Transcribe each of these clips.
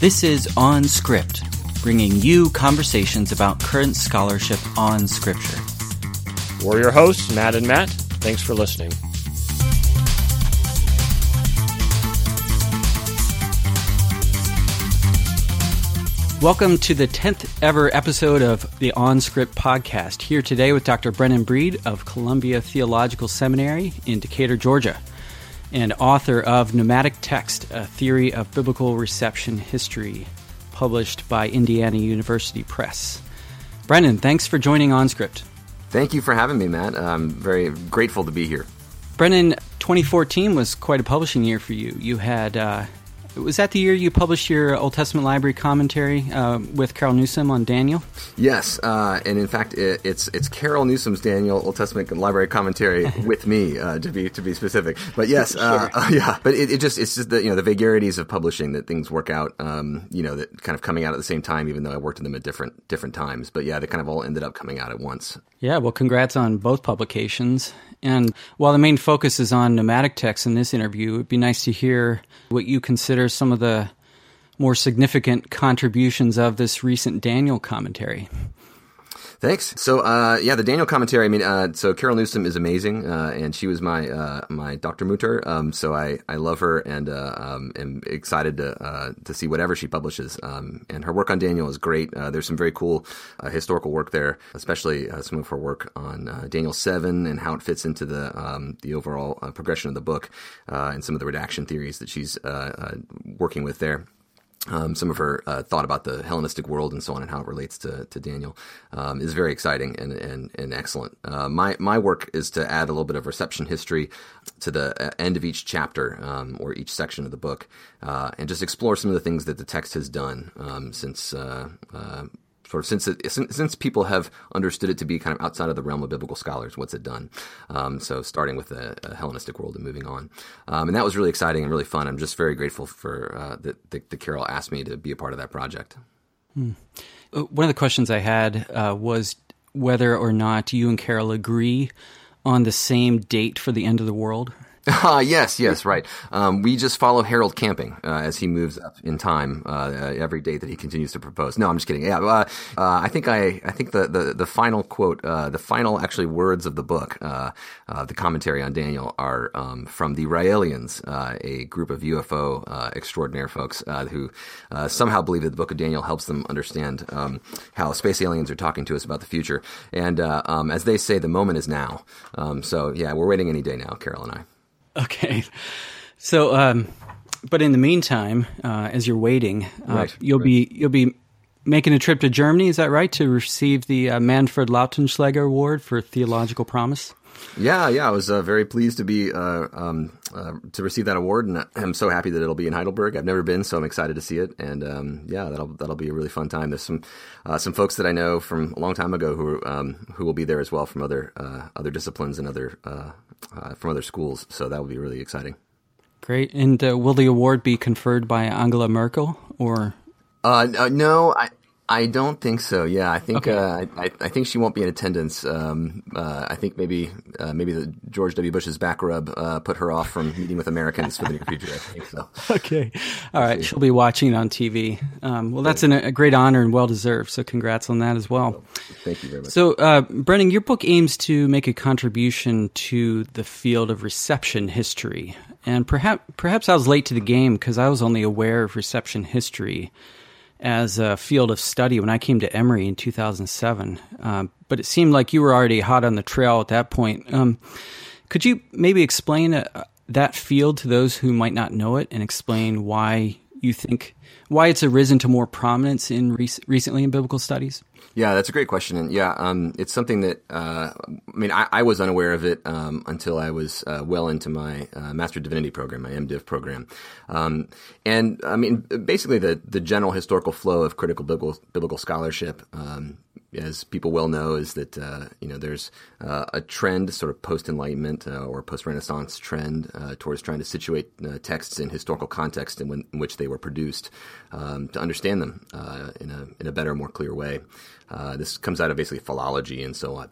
This is On Script, bringing you conversations about current scholarship on Scripture. We're your hosts, Matt and Matt. Thanks for listening. Welcome to the 10th ever episode of the On Script podcast. Here today with Dr. Brennan Breed of Columbia Theological Seminary in Decatur, Georgia, and author of Nomadic Text, a theory of biblical reception history, published by Indiana University Press. Brennan, thanks for joining OnScript. Thank you for having me, Matt. I'm very grateful to be here. Brennan, 2014 was quite a publishing year for you. You had uh, was that the year you published your Old Testament library commentary uh, with Carol Newsom on Daniel? Yes, uh, and in fact, it, it's it's Carol Newsom's Daniel Old Testament library commentary with me uh, to be to be specific. But yes, uh, sure. yeah, but it, it, just it's just the you know the vagaries of publishing that things work out. Um, you know that kind of coming out at the same time, even though I worked in them at different different times. But yeah, they kind of all ended up coming out at once. Yeah, well, congrats on both publications. And while the main focus is on nomadic texts in this interview, it'd be nice to hear what you consider some of the more significant contributions of this recent Daniel commentary. Thanks. So, uh, yeah, the Daniel commentary. I mean, uh, so Carol Newsom is amazing, uh, and she was my uh, my Doktormutter. Um, so I, I love her and uh, um, am excited to uh, to see whatever she publishes. Um, and her work on Daniel is great. there's some very cool historical work there, especially some of her work on Daniel seven and how it fits into the um, the overall progression of the book, and some of the redaction theories that she's working with there. Um, some of her uh, thought about the Hellenistic world and so on and how it relates to, to Daniel um, is very exciting and, and, and excellent. Uh, my, my work is to add a little bit of reception history to the uh, end of each chapter um, or each section of the book uh, and just explore some of the things that the text has done um, since uh, uh, sort of since it, since, since people have understood it to be kind of outside of the realm of biblical scholars, what's it done? Um, so starting with the Hellenistic world and moving on, um, and that was really exciting and really fun. I'm just very grateful for uh, that, that, Carol asked me to be a part of that project. Hmm. Uh, one of the questions I had uh, was whether or not you and Carol agree on the same date for the end of the world. Uh, yes, yes, right. Um, we just follow Harold Camping uh, as he moves up in time uh, every day that he continues to propose. No, I'm just kidding. Yeah, uh, uh, I think I, I think the the, the final quote, uh, the final actually words of the book, the commentary on Daniel, are um, from the Raelians, a group of UFO extraordinaire folks who somehow believe that the Book of Daniel helps them understand um, how space aliens are talking to us about the future. And um, as they say, the moment is now. Um, so yeah, we're waiting any day now, Carol and I. Okay. So, um, but in the meantime, uh, as you're waiting, uh, right, you'll right. be you'll be making a trip to Germany. Is that right to receive the uh, Manfred Lautenschläger Award for Theological Promise? Yeah, yeah, I was uh, very pleased to be uh, um, uh, to receive that award, and I'm so happy that it'll be in Heidelberg. I've never been, so I'm excited to see it, and um, yeah, that'll that'll be a really fun time. There's some uh, some folks that I know from a long time ago who um, who will be there as well from other uh, other disciplines and other uh, from other schools, so that will be really exciting. Great, and will the award be conferred by Angela Merkel or? no, I I don't think so. Yeah, I think okay. uh, I, I, think she won't be in attendance. Um, uh, I think maybe uh, maybe the George W. Bush's back rub uh, put her off from meeting with Americans for the near future. I think so. Okay, all right. She'll be watching on TV. Um, well, that's an, a great honor and well deserved. So, congrats on that as well. Thank you very much. So, uh, Brennan, your book aims to make a contribution to the field of reception history, and perhaps perhaps I was late to the game because I was only aware of reception history as a field of study when I came to Emory in 2007. Um, but it seemed like you were already hot on the trail at that point. Um, could you maybe explain uh, that field to those who might not know it and explain why you think why it's arisen to more prominence in rec- recently in biblical studies? Yeah, that's a great question, and yeah, um, it's something that uh, I mean I, I, was unaware of it um, until I was uh, well into my uh, Master Divinity program, my MDiv program, um, and I mean basically the the general historical flow of critical biblical, biblical scholarship um, as people well know, is that uh, you know there's uh, a trend, sort of post Enlightenment uh, or post Renaissance trend towards trying to situate texts in historical context in, when, in, which they were produced um, to understand them in a in a better, more clear way. This comes out of basically philology and so on.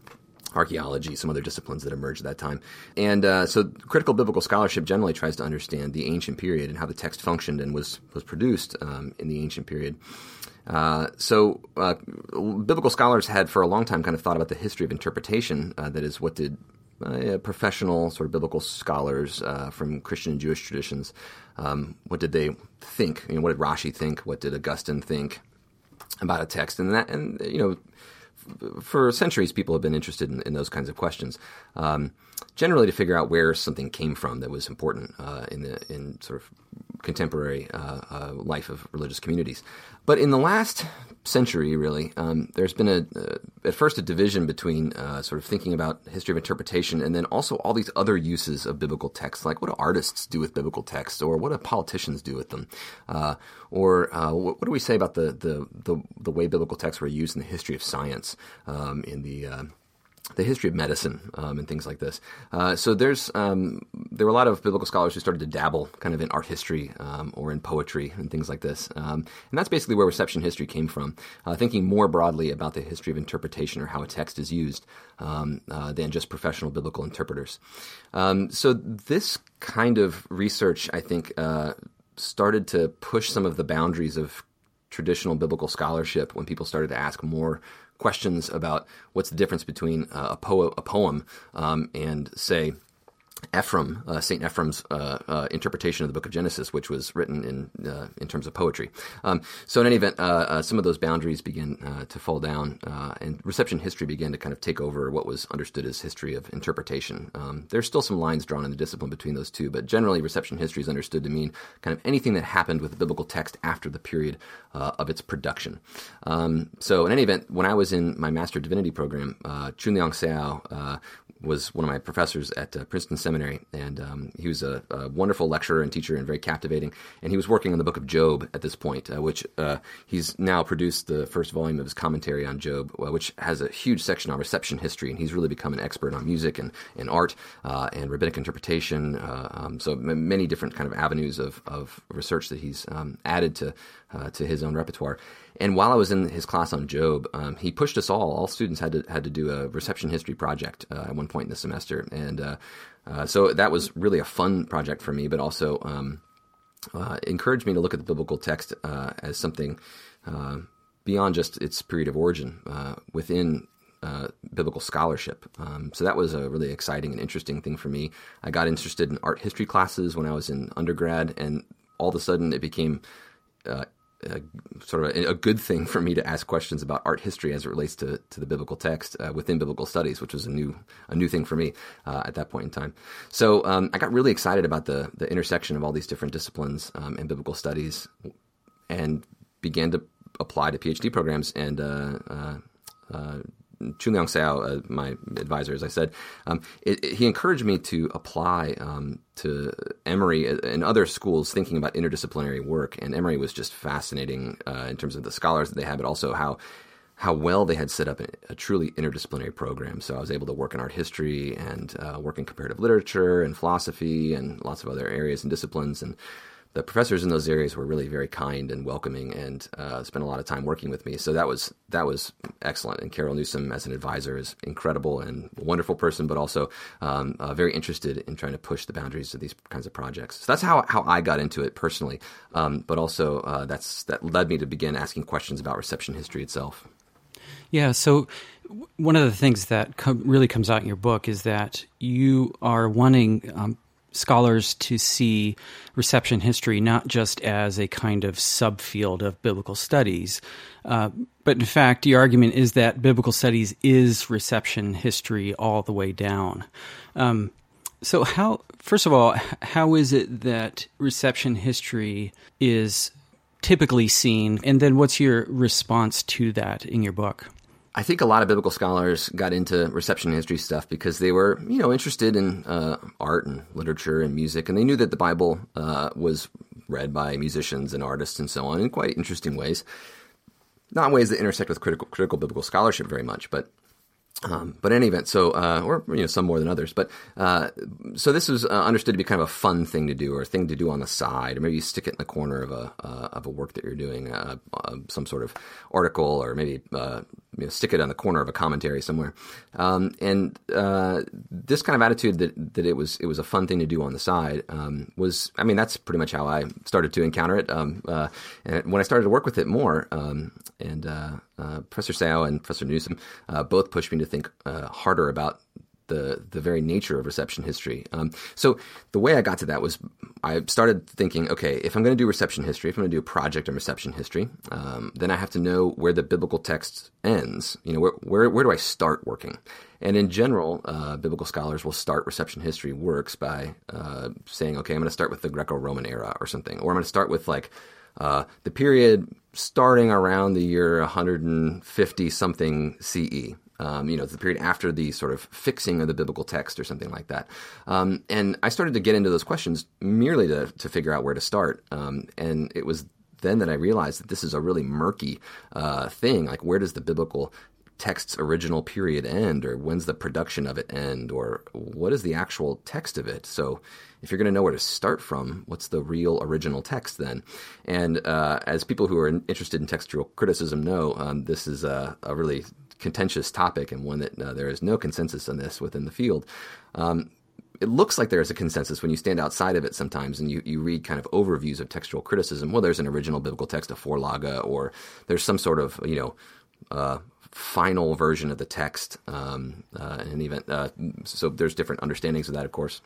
archaeology, some other disciplines that emerged at that time. And uh, so critical biblical scholarship generally tries to understand the ancient period and how the text functioned and was, was produced um, in the ancient period. Uh, so, uh, biblical scholars had for a long time kind of thought about the history of interpretation. Uh, that is, what did uh, professional sort of biblical scholars uh, from Christian and Jewish traditions, um, what did they think? You know, what did Rashi think? What did Augustine think about a text? And that, and you know, for centuries, people have been interested in, in those kinds of questions. Um, generally, to figure out where something came from that was important uh, in the in sort of contemporary uh, uh, life of religious communities. But in the last century, really, um, there's been a uh, at first a division between uh, sort of thinking about history of interpretation and then also all these other uses of biblical texts, like what do artists do with biblical texts, or what do politicians do with them, uh, or uh, what, what, do we say about the, the, the the way biblical texts were used in the history of science um, in the the history of medicine um, and things like this. Uh, so there's um, there were a lot of biblical scholars who started to dabble kind of in art history um, or in poetry and things like this, um, and that's basically where reception history came from. Uh, thinking more broadly about the history of interpretation or how a text is used um, uh, than just professional biblical interpreters. So this kind of research, I think, uh, started to push some of the boundaries of traditional biblical scholarship when people started to ask more questions about what's the difference between uh, a, po- a poem um, and, say, Ephraim, uh, Saint Ephraim's uh, uh, interpretation of the Book of Genesis, which was written in uh, in terms of poetry. Um, so, in any event, uh, uh, some of those boundaries began to fall down, and reception history began to kind of take over what was understood as history of interpretation. Um, there's still some lines drawn in the discipline between those two, but generally, reception history is understood to mean kind of anything that happened with the biblical text after the period of its production. Um, so, in any event, when I was in my Master Divinity program, uh, Choon-Leong Seow was one of my professors at uh, Princeton Seminary, and um, he was a, a, wonderful lecturer and teacher and very captivating. And he was working on the book of Job at this point, uh, which uh, he's now produced the first volume of his commentary on Job, uh, which has a huge section on reception history. And he's really become an expert on music and, and art uh, and rabbinic interpretation. Uh, um, so m- many different kind of avenues of, of research that he's um, added to to his own repertoire. And while I was in his class on Job, um, he pushed us all. All students had to had to do a reception history project uh, at one point in the semester, and uh, uh, so that was really a fun project for me. But also um, uh, encouraged me to look at the biblical text uh, as something uh, beyond just its period of origin within biblical scholarship. Um, so that was a really exciting and interesting thing for me. I got interested in art history classes when I was in undergrad, and all of a sudden it became uh, a, sort of a, a, good thing for me to ask questions about art history as it relates to, to the biblical text uh, within biblical studies, which was a new a new thing for me uh, at that point in time. So um, I got really excited about the the intersection of all these different disciplines um, in biblical studies, and began to apply to PhD programs and uh, uh, uh Choon-Leong Seow, uh, my advisor, as I said, um, it, it, he encouraged me to apply um, to Emory and other schools thinking about interdisciplinary work. And Emory was just fascinating uh, in terms of the scholars that they had, but also how how well they had set up a, a, truly interdisciplinary program. So I was able to work in art history and uh, work in comparative literature and philosophy and lots of other areas and disciplines and the professors in those areas were really very kind and welcoming and uh, spent a lot of time working with me. So that was that was excellent. And Carol Newsom as an advisor is incredible and a wonderful person, but also um, uh, very interested in trying to push the boundaries of these kinds of projects. So that's how, how I got into it personally. Um, but also uh, that's that led me to begin asking questions about reception history itself. Yeah. So one of the things that com- really comes out in your book is that you are wanting um, scholars to see reception history not just as a kind of subfield of biblical studies, uh, but in fact, the argument is that biblical studies is reception history all the way down. Um, so, how, first of all, how is it that reception history is typically seen? And then what's your response to that in your book? I think a lot of biblical scholars got into reception history stuff because they were, you know, interested in uh, art and literature and music, and they knew that the Bible uh, was read by musicians and artists and so on in quite interesting ways. Not ways that intersect with critical, critical biblical scholarship very much, but Um, but in any event, so uh, or you know some more than others, but uh, so this was uh, understood to be kind of a fun thing to do or a thing to do on the side, or maybe you stick it in the corner of a uh, of a work that you're doing, uh, uh, some sort of article, or maybe you know, stick it on the corner of a commentary somewhere. Um, and this kind of attitude that that it was it was a fun thing to do on the side um, was, I mean, that's pretty much how I started to encounter it. Um, and when I started to work with it more, um, and Professor Seow and Professor Newsom both pushed me to think uh, harder about the the very nature of reception history. Um, so the way I got to that was I started thinking, okay, if I'm going to do reception history, if I'm going to do a project on reception history, um, then I have to know where the biblical text ends. You know, where where, where do I start working? And in general, uh, biblical scholars will start reception history works by uh, saying, okay, I'm going to start with the Greco-Roman era or something, or I'm going to start with like uh, the period starting around the year 150 something CE. Um, you know, the period after the sort of fixing of the biblical text or something like that. Um, and I started to get into those questions merely to, to figure out where to start. Um, and it was then that I realized that this is a really murky uh, thing. Like, where does the biblical text's original period end, or when's the production of it end, or what is the actual text of it? So, if you're going to know where to start from, what's the real original text then? And uh, as people who are interested in textual criticism know, um, this is a, a, really contentious topic and one that uh, there is no consensus on this within the field. Um, it looks like there's a consensus when you stand outside of it sometimes and you, you read kind of overviews of textual criticism. Well, there's an original biblical text, a Vorlage, or there's some sort of, you know, uh, final version of the text um, uh, in event. Uh, so there's different understandings of that, of course.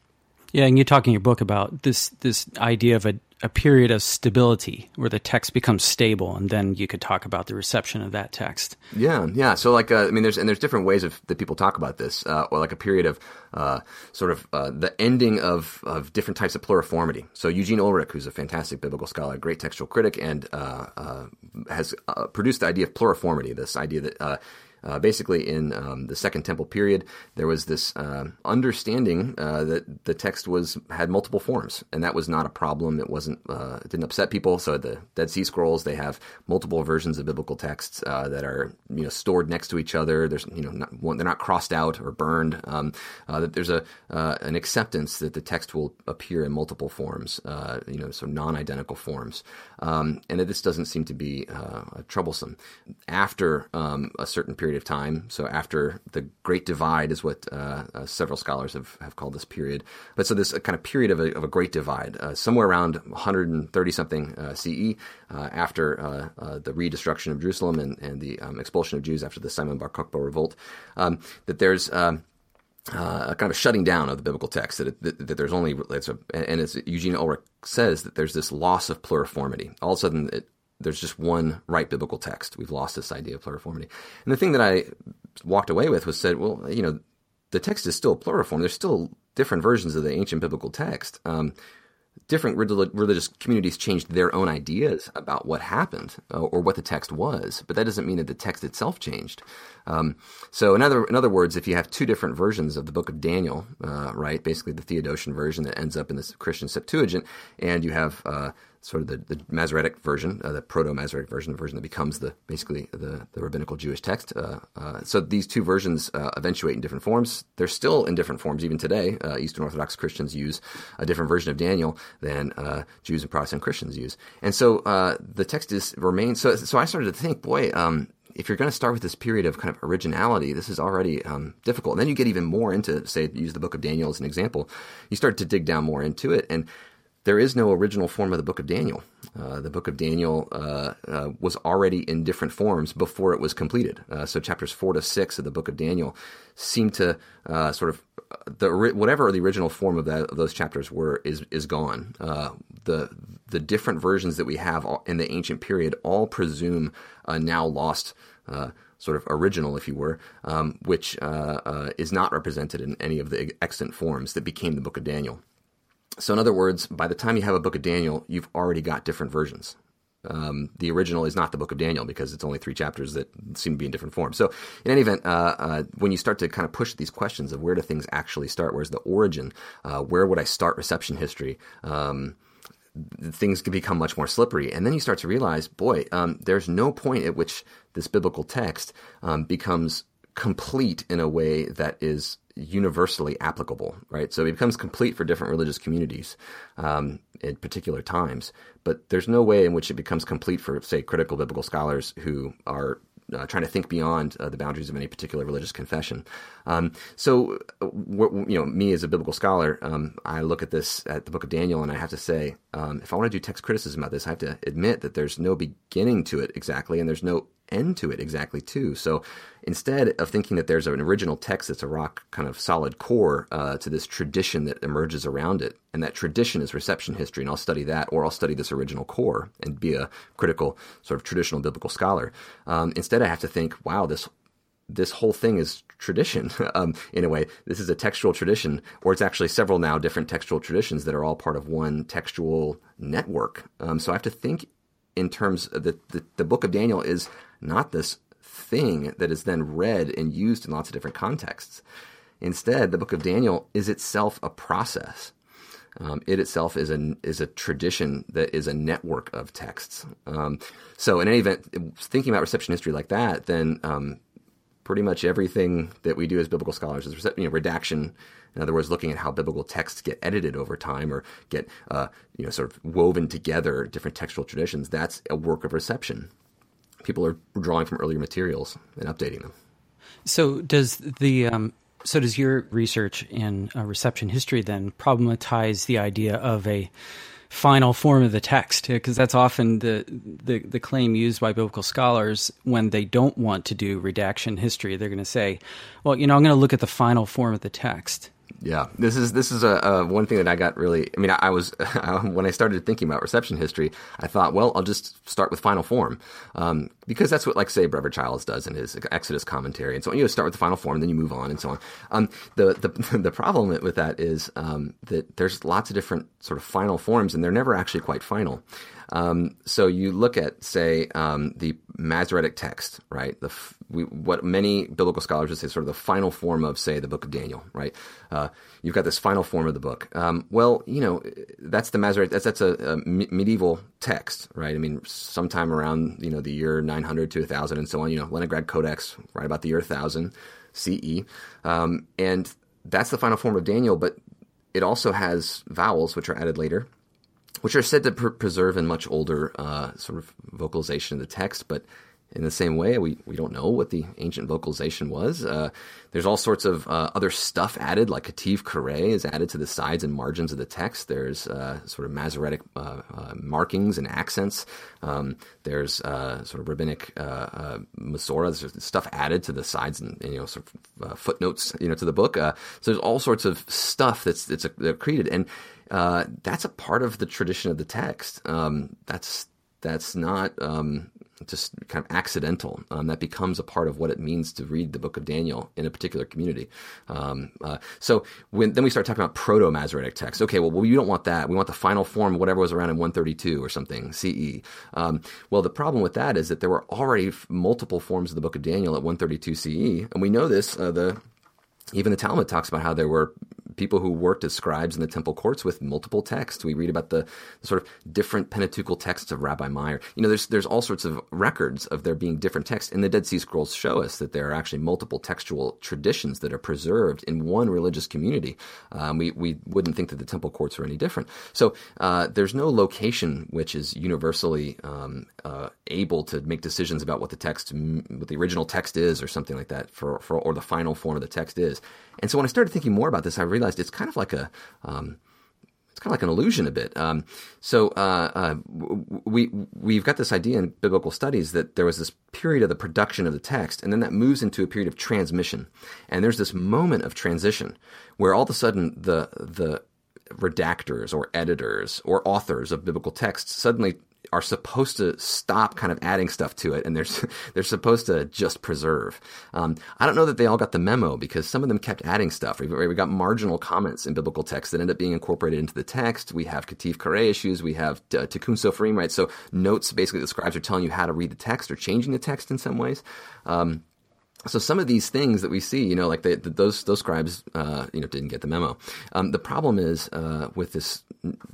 Yeah, and you talk in your book about this this idea of a, a period of stability where the text becomes stable, and then you could talk about the reception of that text. Yeah, yeah. So like, uh, I mean, there's and there's different ways of that people talk about this, uh, or like a period of uh, sort of uh, the ending of of different types of pluriformity. So Eugene Ulrich, who's a fantastic biblical scholar, great textual critic, and uh, uh, has produced the idea of pluriformity. This idea that uh, basically, in um, the Second Temple period, there was this uh, understanding uh, that the text was had multiple forms, and that was not a problem. It wasn't. Uh, it didn't upset people. So the Dead Sea Scrolls they have multiple versions of biblical texts uh, that are you know stored next to each other. There's you know not, they're not crossed out or burned. Um, uh, that there's a an acceptance that the text will appear in multiple forms. you know, so non-identical forms, um, and that this doesn't seem to be troublesome after um, a certain period of time. So after the Great Divide is what uh, uh, several scholars have, have called this period. But so this kind of period of a, of a Great Divide, uh, somewhere around 130 something uh, CE, uh, after uh, the redestruction of Jerusalem and, and the um, expulsion of Jews after the Simon Bar Kokhba revolt, um, that there's um, uh, kind of shutting down of the biblical text that, it, that, that there's only it's a, and as Eugene Ulrich says that there's this loss of pluriformity. All of a sudden, it, there's just one right biblical text. We've lost this idea of pluriformity. And the thing that I walked away with was said, well, you know, the text is still pluriform. There's still different versions of the ancient biblical text. Um, different religious communities changed their own ideas about what happened uh, or what the text was, but that doesn't mean that the text itself changed. Um, so, in other in other words, if you have two different versions of the Book of Daniel, uh, right, basically the Theodotion version that ends up in the Christian Septuagint, and you have uh, sort of the, the Masoretic version, uh, the Proto-Masoretic version, the version that becomes the basically the, the rabbinical Jewish text. Uh, uh, so these two versions uh, eventuate in different forms. They're still in different forms even today. Uh, Eastern Orthodox Christians use a different version of Daniel than uh, Jews and Protestant Christians use, and so the text is remains. So so I started to think, boy. Um, if you're going to start with this period of kind of originality, this is already um, difficult. And then you get even more into, say, use the book of Daniel as an example. You start to dig down more into it, and there is no original form of the book of Daniel. Uh, the book of Daniel uh, uh, was already in different forms before it was completed. Uh, so chapters four to six of the book of Daniel seem to uh, sort of the whatever the original form of, that, of those chapters were is is gone. Uh, the the different versions that we have in the ancient period all presume a now lost sort of original, if you were, um, which uh, uh, is not represented in any of the extant forms that became the Book of Daniel. So, in other words, by the time you have a book of Daniel, you've already got different versions. Um, the original is not the book of Daniel because it's only three chapters that seem to be in different forms. So, in any event, uh, uh, when you start to kind of push these questions of where do things actually start, where's the origin, uh, where would I start reception history, um, things can become much more slippery. And then you start to realize, boy, um, there's no point at which this biblical text um, becomes complete in a way that is universally applicable, right? So it becomes complete for different religious communities um, at particular times, but there's no way in which it becomes complete for, say, critical biblical scholars who are uh, trying to think beyond uh, the boundaries of any particular religious confession. Um, so, uh, you know, me as a biblical scholar, um, I look at this at the Book of Daniel, and I have to say, um, if I want to do text criticism about this, I have to admit that there's no beginning to it exactly, and there's no end to it exactly too. So instead of thinking that there's an original text that's a rock kind of solid core uh, to this tradition that emerges around it, and that tradition is reception history, and I'll study that, or I'll study this original core and be a critical sort of traditional biblical scholar. Um, instead, I have to think, wow, this this whole thing is tradition um, in a way. This is a textual tradition, or it's actually several now different textual traditions that are all part of one textual network. Um, so I have to think in terms of the, the, the book of Daniel is not this thing that is then read and used in lots of different contexts. Instead, the book of Daniel is itself a process. Um, it itself is a is a tradition that is a network of texts. Um, so, in any event, thinking about reception history like that, then um, pretty much everything that we do as biblical scholars is you know, redaction. In other words, looking at how biblical texts get edited over time or get uh, you know sort of woven together different textual traditions. That's a work of reception people are drawing from earlier materials and updating them. So does the um, so does your research in uh, reception history then problematize the idea of a final form of the text? Because that's often the, the, the claim used by biblical scholars when they don't want to do redaction history. They're going to say well you know i'm going to look at the final form of the text yeah, this is this is a, a, one thing that I got really. I mean, I, I was when I started thinking about reception history, I thought, well, I'll just start with final form um, because that's what, like, say, Brevard Childs does in his Exodus commentary, and so on. You start with the final form, then you move on, and so on. Um, the the the problem with that is um, that there's lots of different sort of final forms, and they're never actually quite final. Um, so you look at, say, um, the Masoretic text, right? The we, what many biblical scholars would say, sort of the final form of, say, the Book of Daniel, right? Uh, you've got this final form of the book. Um, well, you know, that's the Masoretic. That's that's a, a, medieval text, right? I mean, sometime around you know the year 900 to 1000 and so on. You know, Leningrad Codex, right about the year 1000 CE, um, and that's the final form of Daniel, but it also has vowels which are added later which are said to pr- preserve in much older uh, sort of vocalization of the text, but in the same way, we, we don't know what the ancient vocalization was. Uh, there's all sorts of uh, other stuff added, like Ketiv Qere is added to the sides and margins of the text. There's uh, sort of Masoretic uh, uh, markings and accents. Um, there's uh, sort of rabbinic Masorah, there's stuff added to the sides and, and you know sort of footnotes you know to the book. so there's all sorts of stuff that's that's created, and that's a part of the tradition of the text. Um, that's that's not um, just kind of accidental. Um, that becomes a part of what it means to read the book of Daniel in a particular community. Um, uh, so when then we start talking about proto Masoretic texts. Okay, well, we don't want that. We want the final form, whatever was around in 132 or something CE. Um, well, the problem with that is that there were already multiple forms of the book of Daniel at 132 CE, and we know this. Uh, the even the Talmud talks about how there were people who worked as scribes in the temple courts with multiple texts. We read about the, sort of different Pentateuchal texts of Rabbi Meir. You know, there's there's all sorts of records of there being different texts, and the Dead Sea Scrolls show us that there are actually multiple textual traditions that are preserved in one religious community. Um, we we wouldn't think that the temple courts are any different. So uh, there's no location which is universally um, uh, able to make decisions about what the text, what the original text is, or something like that, for, for or the final form of the text is. And so when I started thinking more about this, I realized it's kind of like a um, it's kind of like an illusion a bit. Um, so uh, uh, we we've got this idea in biblical studies that there was this period of the production of the text, and then that moves into a period of transmission, and there's this moment of transition where all of a sudden the the redactors or editors or authors of biblical texts suddenly are supposed to stop kind of adding stuff to it, and they're they're supposed to just preserve. Um, I don't know that they all got the memo because some of them kept adding stuff. We, we got marginal comments in biblical texts that end up being incorporated into the text. We have Ketiv Qere issues. We have uh, Tikkun Soferim, right? So notes basically the scribes are telling you how to read the text or changing the text in some ways. Um, so some of these things that we see, you know, like they, those those scribes, uh, you know, didn't get the memo. Um, the problem is uh, with this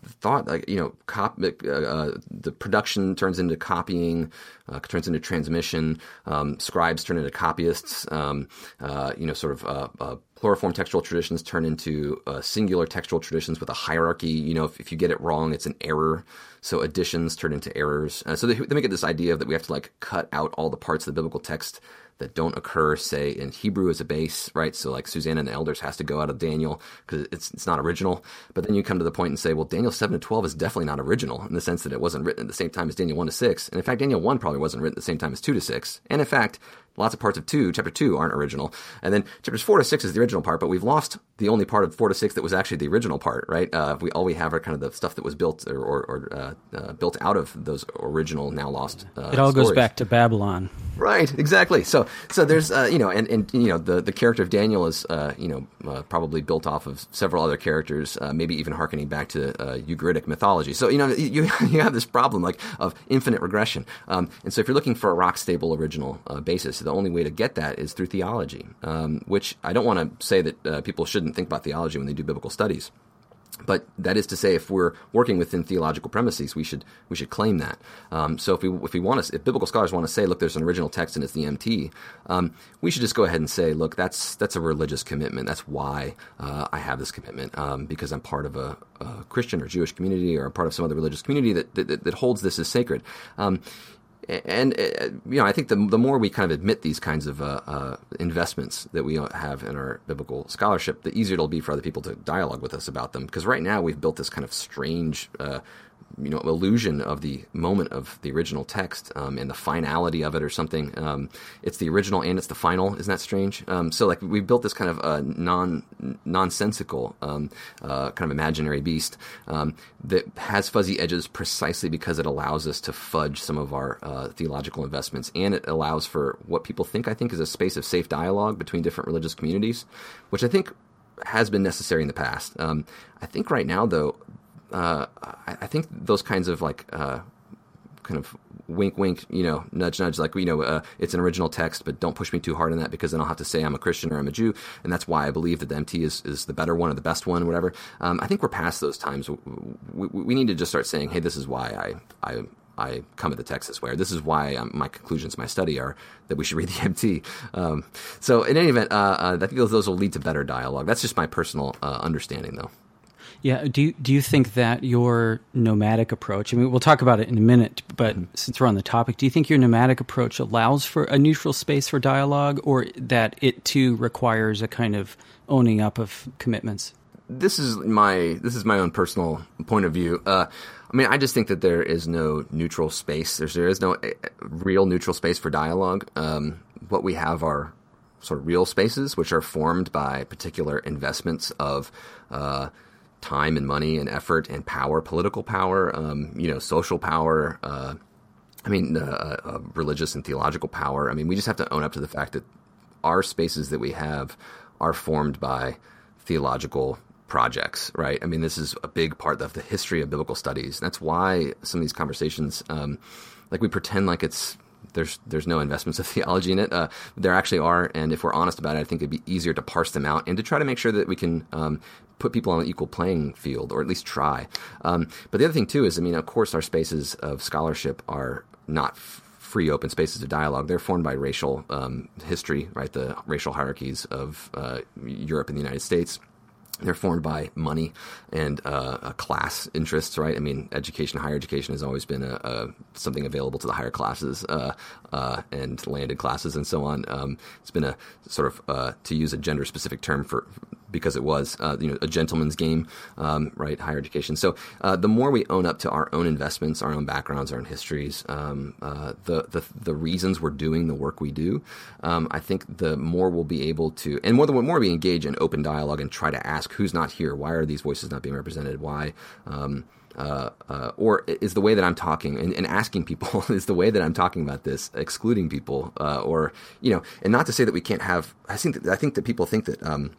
thought like you know cop, uh, uh, the production turns into copying uh, turns into transmission um, scribes turn into copyists um, uh, you know sort of uh, uh, pluriform textual traditions turn into singular textual traditions with a hierarchy. You know if, if, you get it wrong it's an error. So additions turn into errors. So they, they make it this idea that we have to like cut out all the parts of the biblical text that don't occur, say, in Hebrew as a base, right? So like Susanna and the Elders has to go out of Daniel because it's it's not original. But then you come to the point and say, well, Daniel seven to twelve is definitely not original in the sense that it wasn't written at the same time as Daniel one to six, and in fact, Daniel one probably wasn't written at the same time as two to six, and in fact, Lots of parts of two, chapter two, aren't original, and then chapters four to six is the original part. But we've lost the only part of four to six that was actually the original part, right? Uh, we all we have are kind of the stuff that was built or, or, or uh, uh, built out of those original, now lost. Uh, it all stories. goes back to Babylon, right? Exactly. So, so there's uh, you know, and, and you know, the the character of Daniel is uh, you know probably built off of several other characters, maybe even harkening back to Ugaritic mythology. So you know, you you have this problem like of infinite regression, um, and so if you're looking for a rock stable original basis, the only way to get that is through theology, um, which I don't want to say that uh, people shouldn't think about theology when they do biblical studies. But that is to say, if we're working within theological premises, we should we should claim that. Um, so if we if we want to, if biblical scholars want to say, look, there's an original text and it's the MT, um, we should just go ahead and say, look, that's that's a religious commitment. That's why uh, I have this commitment um, because I'm part of a, a, Christian or Jewish community or a part of some other religious community that that, that holds this as sacred. And uh, you know, I think the the more we kind of admit these kinds of uh, uh, investments that we have in our biblical scholarship, the easier it'll be for other people to dialogue with us about them. Because right now we've built this kind of strange uh, you know illusion of the moment of the original text um, and the finality of it or something. Um, it's the original and it's the final. Isn't that strange? Um, so like we built this kind of uh, non nonsensical um, uh, kind of imaginary beast um, that has fuzzy edges precisely because it allows us to fudge some of our uh, theological investments and it allows for what people think I think is a space of safe dialogue between different religious communities, which I think has been necessary in the past. Um, I think right now, though, uh, I, think those kinds of like uh, kind of wink, wink, you know, nudge, nudge, like, you know, uh, it's an original text, but don't push me too hard on that because then I'll have to say I'm a Christian or I'm a Jew. And that's why I believe that the MT is, is the better one or the best one, whatever. Um, I think we're past those times. We, we, need to just start saying, hey, this is why I, I, I come at the text this way, this is why um, my conclusions, my study are that we should read the MT. Um, so, in any event, uh, uh, I think those, those will lead to better dialogue. That's just my personal uh, understanding, though. Yeah. Do you, do you think that your nomadic approach, I mean, we'll talk about it in a minute, but mm-hmm. since we're on the topic, do you think your nomadic approach allows for a neutral space for dialogue or that it too requires a kind of owning up of commitments? This is my this is my own personal point of view. Uh, I mean, I just think that there is no neutral space. There's, there is no uh, real neutral space for dialogue. Um, what we have are sort of real spaces, which are formed by particular investments of uh, time and money and effort and power, political power, um, you know, social power. Uh, I mean, uh, uh, religious and theological power. I mean, we just have to own up to the fact that our spaces that we have are formed by theological projects, right? I mean, this is a big part of the history of biblical studies. That's why some of these conversations, um, like we pretend like it's there's there's no investments of theology in it. Uh, there actually are, and if we're honest about it, I think it'd be easier to parse them out and to try to make sure that we can um, put people on an equal playing field, or at least try. Um, but the other thing too is, I mean, of course, our spaces of scholarship are not free open spaces of dialogue. They're formed by racial um, history, right? The racial hierarchies of uh, Europe and the United States they're formed by money and uh, class interests, right? I mean, education, higher education has always been a, a something available to the higher classes uh, uh, and landed classes and so on. Um, it's been a sort of, uh, to use a gender specific term for because it was uh, you know a gentleman's game, um, right? Higher education. So uh, the more we own up to our own investments, our own backgrounds, our own histories, um, uh, the, the the reasons we're doing the work we do, um, I think the more we'll be able to, and more the more we engage in open dialogue and try to ask who's not here, why are these voices not being represented, why. Um, uh, uh, or is the way that I'm talking and, and, asking people is the way that I'm talking about this excluding people uh, or you know and not to say that we can't have I think that, I think that people think that um,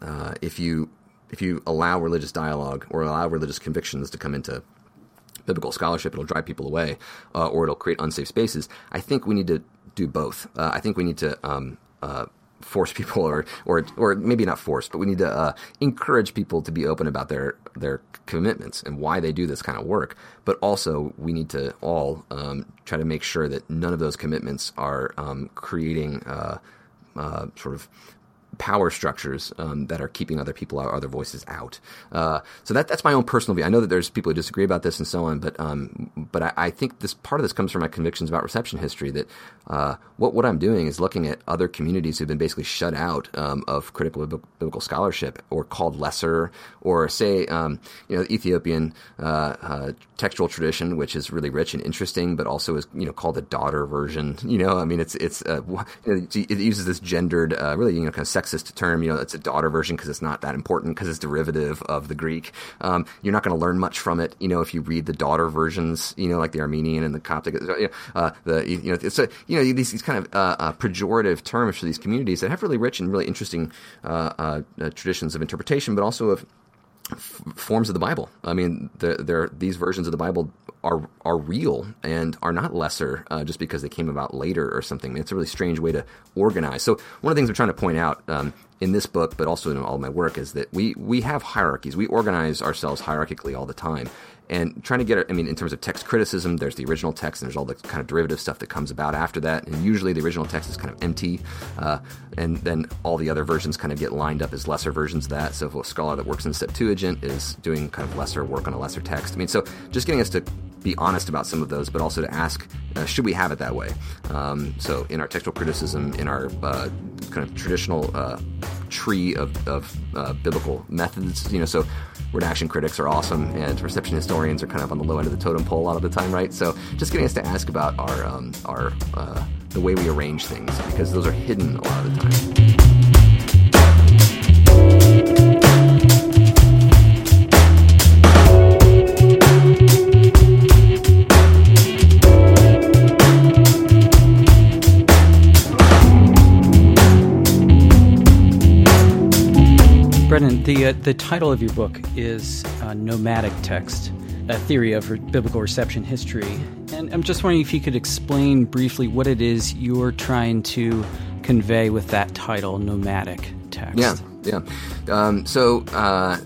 uh, if you if you allow religious dialogue or allow religious convictions to come into biblical scholarship, it'll drive people away, uh, or it'll create unsafe spaces. I think we need to do both. Uh, I think we need to um, uh, force people, or or or maybe not force, but we need to uh, encourage people to be open about their their commitments and why they do this kind of work. But also, we need to all um, try to make sure that none of those commitments are um, creating uh, uh, sort of power structures um, that are keeping other people out, other voices out. Uh, so that that's my own personal view. I know that there's people who disagree about this and so on, but um, but I, I, think this part of this comes from my convictions about reception history. That uh, what what I'm doing is looking at other communities who've been basically shut out um, of critical biblical scholarship or called lesser, or say um, you know Ethiopian uh, uh, textual tradition, which is really rich and interesting, but also is you know called the daughter version. You know, I mean it's it's uh, it uses this gendered, uh, really you know kind of sexist term. You know, it's a daughter version because it's not that important because it's derivative of the Greek. Um, you're not going to learn much from it. You know, if you read the daughter versions, you know, like the Armenian and the Coptic, uh, the you know, it's a you know these these kind of uh, uh, pejorative terms for these communities that have really rich and really interesting uh, uh, traditions of interpretation, but also of forms of the Bible. I mean, there these versions of the Bible are are real and are not lesser uh, just because they came about later or something. I mean, it's a really strange way to organize. So one of the things I'm trying to point out um, in this book, but also in all my work, is that we we have hierarchies. We organize ourselves hierarchically all the time, and trying to get i mean, in terms of text criticism, there's the original text, and there's all the kind of derivative stuff that comes about after that. And usually, the original text is kind of empty, uh, and then all the other versions kind of get lined up as lesser versions of that. So, if a scholar that works in Septuagint is doing kind of lesser work on a lesser text, I mean, so just getting us to be honest about some of those, but also to ask, uh, should we have it that way? Um, so, in our textual criticism, in our uh, kind of traditional uh, tree of, of uh, biblical methods, you know, so redaction critics are awesome, and reception historians are kind of on the low end of the totem pole a lot of the time, right? So, just getting us to ask about our um, our uh, the way we arrange things because those are hidden a lot of the time. Brennan, the uh, the title of your book is uh, "Nomadic Text: A Theory of Re- Biblical Reception History," and I'm just wondering if you could explain briefly what it is you're trying to convey with that title, "Nomadic Text." Yeah, yeah. Um, so. Uh,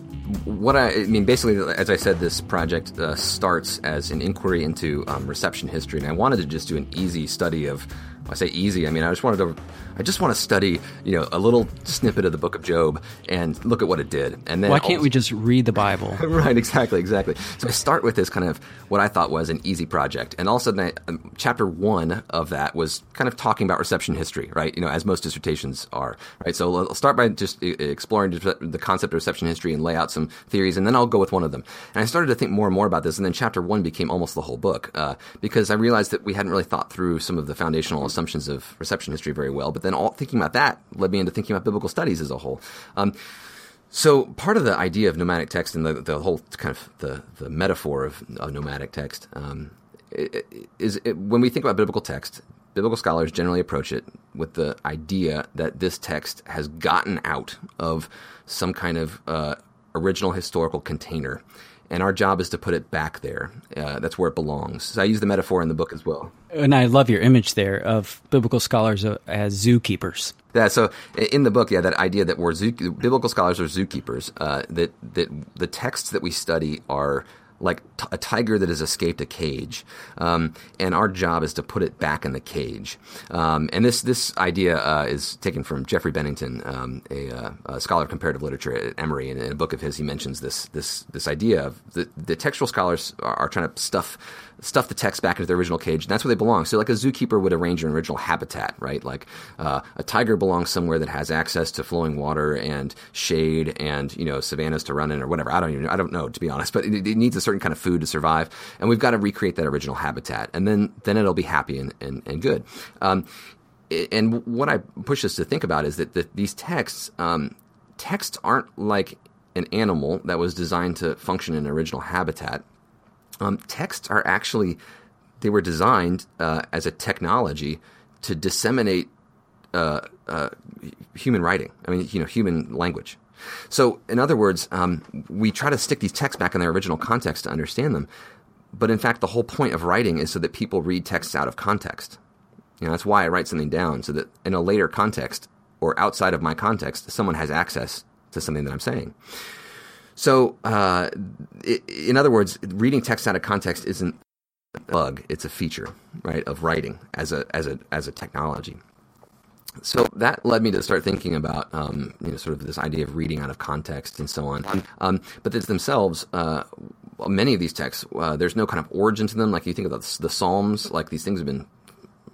what I, I, mean, basically, as I said, this project uh, starts as an inquiry into um, reception history, and I wanted to just do an easy study of I say easy. I mean, I just wanted to, I just want to study, you know, a little snippet of the book of Job and look at what it did. And then why can't we just read the Bible? right, exactly, exactly. So I start with this kind of what I thought was an easy project, and all of a sudden, I, um, chapter one of that was kind of talking about reception history, right? You know, as most dissertations are, right? So I'll start by just exploring the concept of reception history and lay out some theories, and then I'll go with one of them. And I started to think more and more about this, and then chapter one became almost the whole book uh, because I realized that we hadn't really thought through some of the foundational assumptions of reception history very well. But then all, thinking about that led me into thinking about biblical studies as a whole. Um, so part of the idea of nomadic text and the, the whole kind of the, the metaphor of, nomadic text um, is it, when we think about biblical text, biblical scholars generally approach it with the idea that this text has gotten out of some kind of uh, original historical container and our job is to put it back there. Uh, that's where it belongs. So I use the metaphor in the book as well. And I love your image there of biblical scholars as zookeepers. Yeah, so in the book, yeah, that idea that we're zoo, biblical scholars are zookeepers. Uh, that that the texts that we study are like t- a tiger that has escaped a cage, um, and our job is to put it back in the cage. Um, and this this idea uh, is taken from Geoffrey Bennington, um, a, uh, a, scholar of comparative literature at Emory, and in a book of his, he mentions this this this idea of the, the textual scholars are, are trying to stuff stuff the text back into their original cage, and that's where they belong. So, like a zookeeper would arrange an original habitat, right? Like uh, a tiger belongs somewhere that has access to flowing water and shade, and you know savannas to run in, or whatever. I don't even I don't know to be honest, but it, it needs a certain kind of food to survive, and we've got to recreate that original habitat, and then then it'll be happy and and, and good. Um, and what I push us to think about is that the, these texts um, texts aren't like an animal that was designed to function in an original habitat um, texts are actually they were designed uh, as a technology to disseminate uh, uh, human writing. I mean, you know, human language. So, in other words, um, we try to stick these texts back in their original context to understand them. But in fact, the whole point of writing is so that people read texts out of context. You know, that's why I write something down so that in a later context or outside of my context, someone has access to something that I'm saying. So, uh, it, in other words, reading text out of context isn't a bug; it's a feature, right, of writing as a as a as a technology. So that led me to start thinking about, um, you know, sort of this idea of reading out of context and so on. Um, but themselves, uh, many of these texts, uh, there's no kind of origin to them. Like you think about the, the Psalms, like these things have been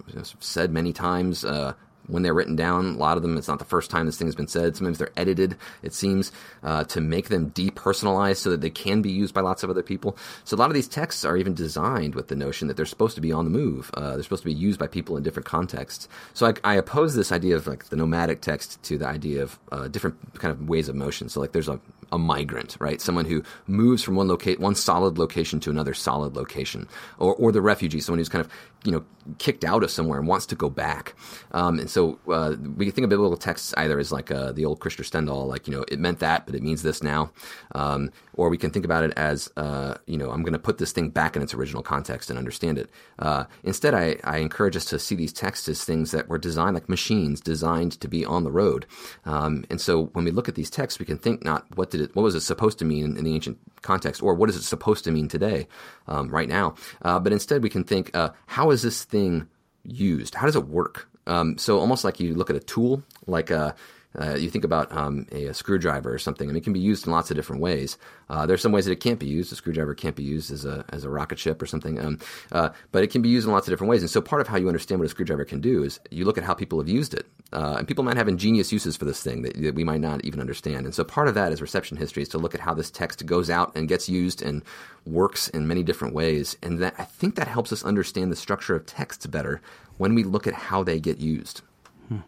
you know, said many times. Uh, when they're written down. A lot of them, it's not the first time this thing has been said. Sometimes they're edited, it seems, uh, to make them depersonalized so that they can be used by lots of other people. So a lot of these texts are even designed with the notion that they're supposed to be on the move. Uh, they're supposed to be used by people in different contexts. So I, I oppose this idea of like the nomadic text to the idea of uh, different kind of ways of motion. So like there's a, a migrant, right? Someone who moves from one locate one solid location to another solid location, or or the refugee, someone who's kind of you know kicked out of somewhere and wants to go back. Um, and so uh, we can think of biblical texts either as like uh, the old Krister Stendahl, like you know it meant that, but it means this now, um, or we can think about it as uh, you know I'm going to put this thing back in its original context and understand it. Uh, instead, I, I, encourage us to see these texts as things that were designed like machines, designed to be on the road. Um, and so when we look at these texts, we can think not what did it, what was it supposed to mean in, the ancient context, or what is it supposed to mean today, um, right now, uh, but instead we can think uh, how is this thing used? How does it work? Um, so almost like you look at a tool, like a uh, you think about um, a, a, screwdriver or something, and it can be used in lots of different ways. Uh, there's some ways that it can't be used. A screwdriver can't be used as a as a rocket ship or something, um, uh, but it can be used in lots of different ways. And so, part of how you understand what a screwdriver can do is you look at how people have used it, uh, and people might have ingenious uses for this thing that, that, we might not even understand. And so, part of that is reception history is to look at how this text goes out and gets used and works in many different ways. And that I think that helps us understand the structure of texts better when we look at how they get used. Hmm.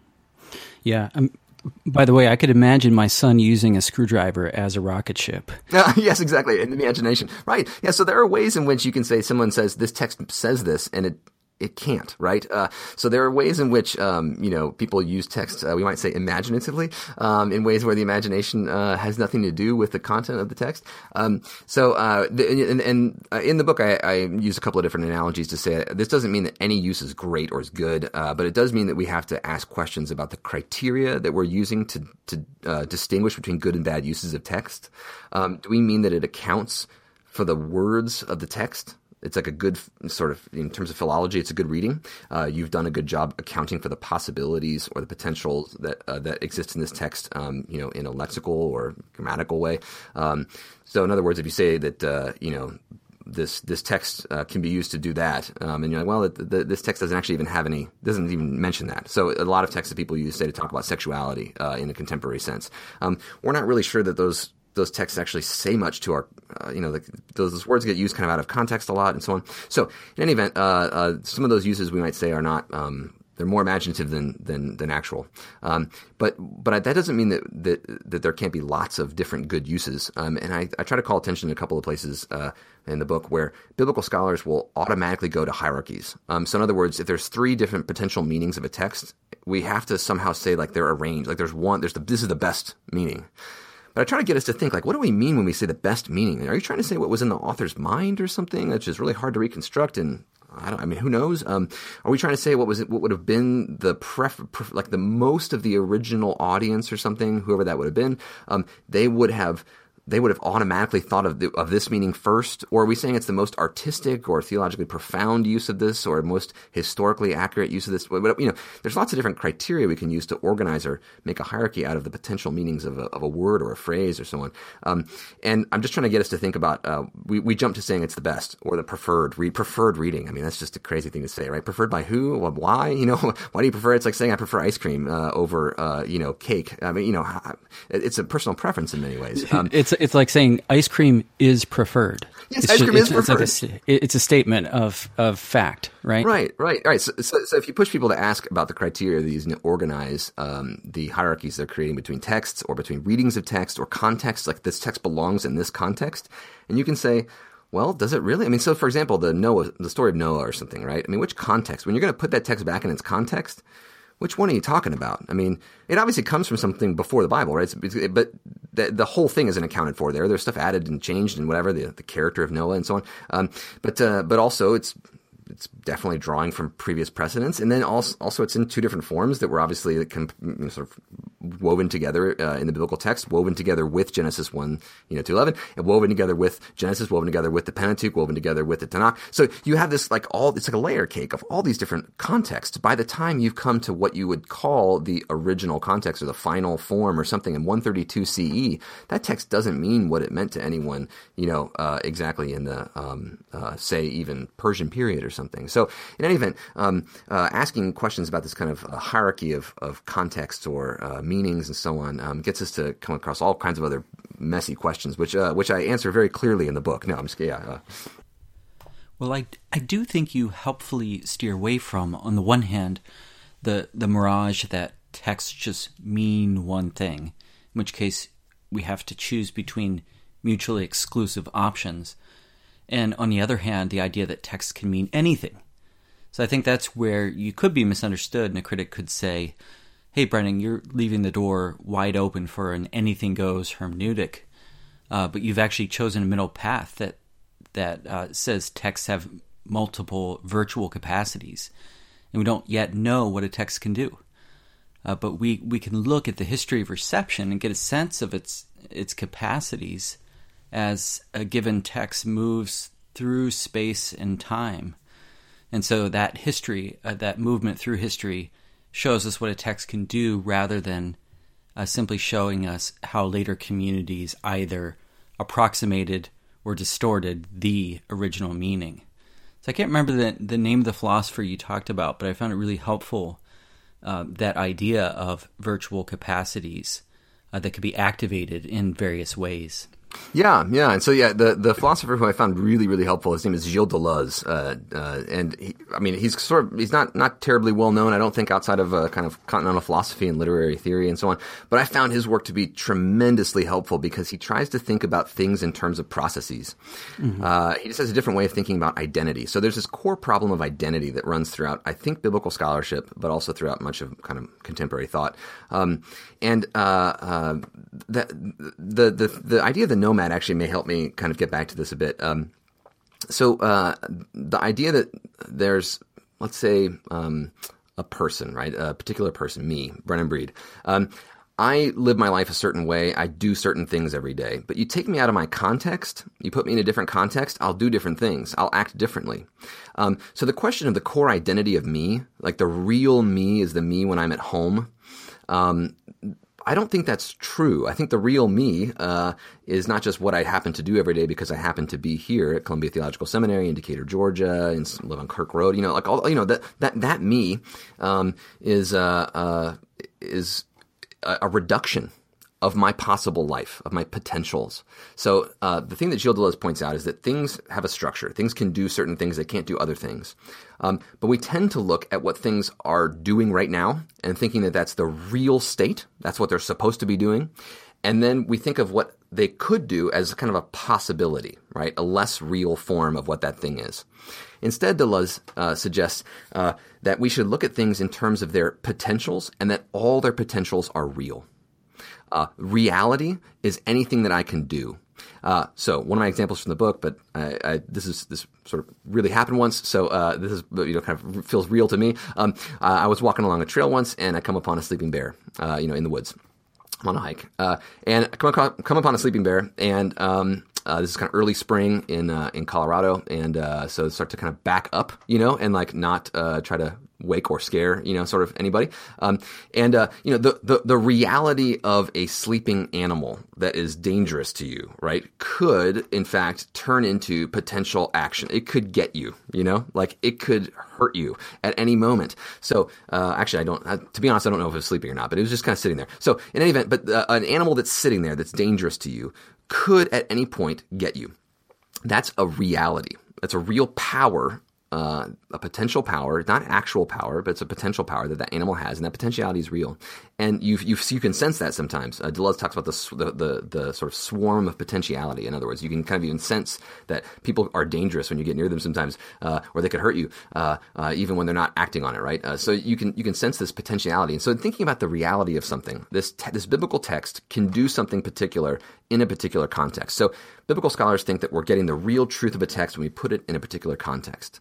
Yeah, um, by the way, I could imagine my son using a screwdriver as a rocket ship. Uh, yes, exactly. In the imagination. Right. Yeah. So there are ways in which you can say someone says this text says this and it it can't, right? Uh, so there are ways in which um, you know people use text. Uh, we might say imaginatively, um, in ways where the imagination uh, has nothing to do with the content of the text. Um, so, uh, the, and, and uh, in the book, I, I, use a couple of different analogies to say this doesn't mean that any use is great or is good, uh, but it does mean that we have to ask questions about the criteria that we're using to to distinguish between good and bad uses of text. Um, do we mean that it accounts for the words of the text? It's like a good sort of in terms of philology it's a good reading uh, you've done a good job accounting for the possibilities or the potentials that uh, that exist in this text um, you know in a lexical or grammatical way um, so in other words if you say that uh, you know this this text uh, can be used to do that, um, and you're like, well, the, the, this text doesn't actually even have any, doesn't even mention that. So a lot of texts that people use say to talk about sexuality uh, in a contemporary sense. Um, we're not really sure that those those texts actually say much to our, uh, you know, the, those, those, words get used kind of out of context a lot and so on. So, in any event, uh, uh, some of those uses we might say are not. Um, they're more imaginative than than, than actual, um, but but that doesn't mean that, that that there can't be lots of different good uses. Um, and I, I try to call attention to a couple of places uh, in the book where biblical scholars will automatically go to hierarchies. Um, so in other words, if there's three different potential meanings of a text, we have to somehow say like they're arranged. Like there's one, there's the this is the best meaning. But I try to get us to think, like, what do we mean when we say the best meaning? Are you trying to say what was in the author's mind or something that's just really hard to reconstruct? And I don't, I mean, who knows? Um, are we trying to say what was it, what would have been the pref, pref, like the most of the original audience or something, whoever that would have been? Um, they would have they would have automatically thought of, the, of this meaning first? Or are we saying it's the most artistic or theologically profound use of this or most historically accurate use of this? But, You know, there's lots of different criteria we can use to organize or make a hierarchy out of the potential meanings of a, of a word or a phrase or so on. Um, and I'm just trying to get us to think about, uh, we, we jump to saying it's the best or the preferred, read, preferred reading. I mean, that's just a crazy thing to say, right? Preferred by who? Why? You know, why do you prefer? It's like saying I prefer ice cream uh, over, uh, you know, cake. I mean, you know, it's a personal preference in many ways. Um, it's it's like saying ice cream is preferred. Yes, it's ice cream just, is it's, preferred. It's, like a, it's a statement of of fact, right? Right, right, right. So, so, so, if you push people to ask about the criteria they use to organize um, the hierarchies they're creating between texts or between readings of text or context, like this text belongs in this context, and you can say, well, does it really? I mean, so for example, the Noah, the story of Noah or something, right? I mean, which context? When you're going to put that text back in its context, which one are you talking about? I mean, it obviously comes from something before the Bible, right? It's, it, but the, the, whole thing isn't accounted for there. There's stuff added and changed and whatever, the, the character of Noah and so on. Um, but uh, but also it's it's definitely drawing from previous precedents, and then also also it's in two different forms that were obviously can, you know, sort of woven together uh, in the biblical text, woven together with Genesis one, you know, to eleven, and woven together with Genesis, woven together with the Pentateuch, woven together with the Tanakh. So you have this like all it's like a layer cake of all these different contexts. By the time you've come to what you would call the original context or the final form or something in 132 CE, that text doesn't mean what it meant to anyone, you know, uh, exactly in the um, uh, say even Persian period or something. So in any event, um, uh, asking questions about this kind of uh, hierarchy of of context or uh, meanings and so on um, gets us to come across all kinds of other messy questions, which uh, which I answer very clearly in the book. No, I'm just yeah. Well, I, I do think you helpfully steer away from, on the one hand, the, the mirage that texts just mean one thing, in which case we have to choose between mutually exclusive options, and on the other hand, the idea that text can mean anything. So I think that's where you could be misunderstood, and a critic could say, hey, Brennan, you're leaving the door wide open for an anything goes hermeneutic, uh, but you've actually chosen a middle path that that uh, says texts have multiple virtual capacities, and we don't yet know what a text can do. Uh, but we, we can look at the history of reception and get a sense of its its capacities as a given text moves through space and time. And so that history, uh, that movement through history, shows us what a text can do rather than uh, simply showing us how later communities either approximated or distorted the original meaning. So I can't remember the, the name of the philosopher you talked about, but I found it really helpful uh, that idea of virtual capacities uh, that could be activated in various ways. Yeah, yeah, and so yeah, the the philosopher who I found really really helpful, his name is Gilles Deleuze, uh, uh, and he, I mean he's sort of he's not not terribly well known, I don't think, outside of uh, kind of continental philosophy and literary theory and so on. But I found his work to be tremendously helpful because he tries to think about things in terms of processes. Mm-hmm. Uh, he just has a different way of thinking about identity. So there's this core problem of identity that runs throughout, I think, biblical scholarship, but also throughout much of kind of contemporary thought. Um, and uh, uh, the, the the the idea of the nomad actually may help me kind of get back to this a bit. Um, so uh, the idea that there's, let's say, um, a person, right, a particular person, me, Brennan Breed. Um, I live my life a certain way. I do certain things every day. But you take me out of my context, you put me in a different context, I'll do different things. I'll act differently. Um, so the question of the core identity of me, like the real me is the me when I'm at home, um, I don't think that's true. I think the real me uh, is not just what I happen to do every day because I happen to be here at Columbia Theological Seminary in Decatur, Georgia, and live on Kirk Road. You know, like all you know that that that me um, is uh, uh, is a, a reduction of my possible life, of my potentials. So uh, the thing that Gilles Deleuze points out is that things have a structure. Things can do certain things; they can't do other things. Um, but we tend to look at what things are doing right now and thinking that that's the real state. That's what they're supposed to be doing. And then we think of what they could do as kind of a possibility, right? A less real form of what that thing is. Instead, Deleuze uh, suggests uh, that we should look at things in terms of their potentials and that all their potentials are real. Uh, reality is anything that I can do. Uh, so one of my examples from the book, but I, I, this is this sort of really happened once, so uh, this is you know kind of feels real to me. Um, uh, I was walking along a trail once, and I come upon a sleeping bear, uh, you know, in the woods. On a hike, uh, and I come, across, come upon a sleeping bear, and um, uh, this is kind of early spring in uh, in Colorado, and uh, so start to kind of back up, you know, and like not uh, try to wake or scare, you know, sort of anybody. Um, and uh, you know, the, the the reality of a sleeping animal that is dangerous to you, right, could in fact turn into potential action. It could get you, you know, like it could hurt you at any moment. So uh, actually, I don't. To be honest, I don't know if it was sleeping or not, but it was just kind of sitting there. So in any event, but uh, an animal that's sitting there that's dangerous to you could at any point get you. That's a reality. That's a real power uh, a potential power, not actual power, but it's a potential power that that animal has, and that potentiality is real. And you you you can sense that sometimes. Uh, Deleuze talks about the, the, the the sort of swarm of potentiality. In other words, you can kind of even sense that people are dangerous when you get near them sometimes, uh, or they could hurt you, uh, uh even when they're not acting on it. Right. Uh, so you can you can sense this potentiality. And so thinking about the reality of something, this te- this biblical text can do something particular in a particular context. So biblical scholars think that we're getting the real truth of a text when we put it in a particular context.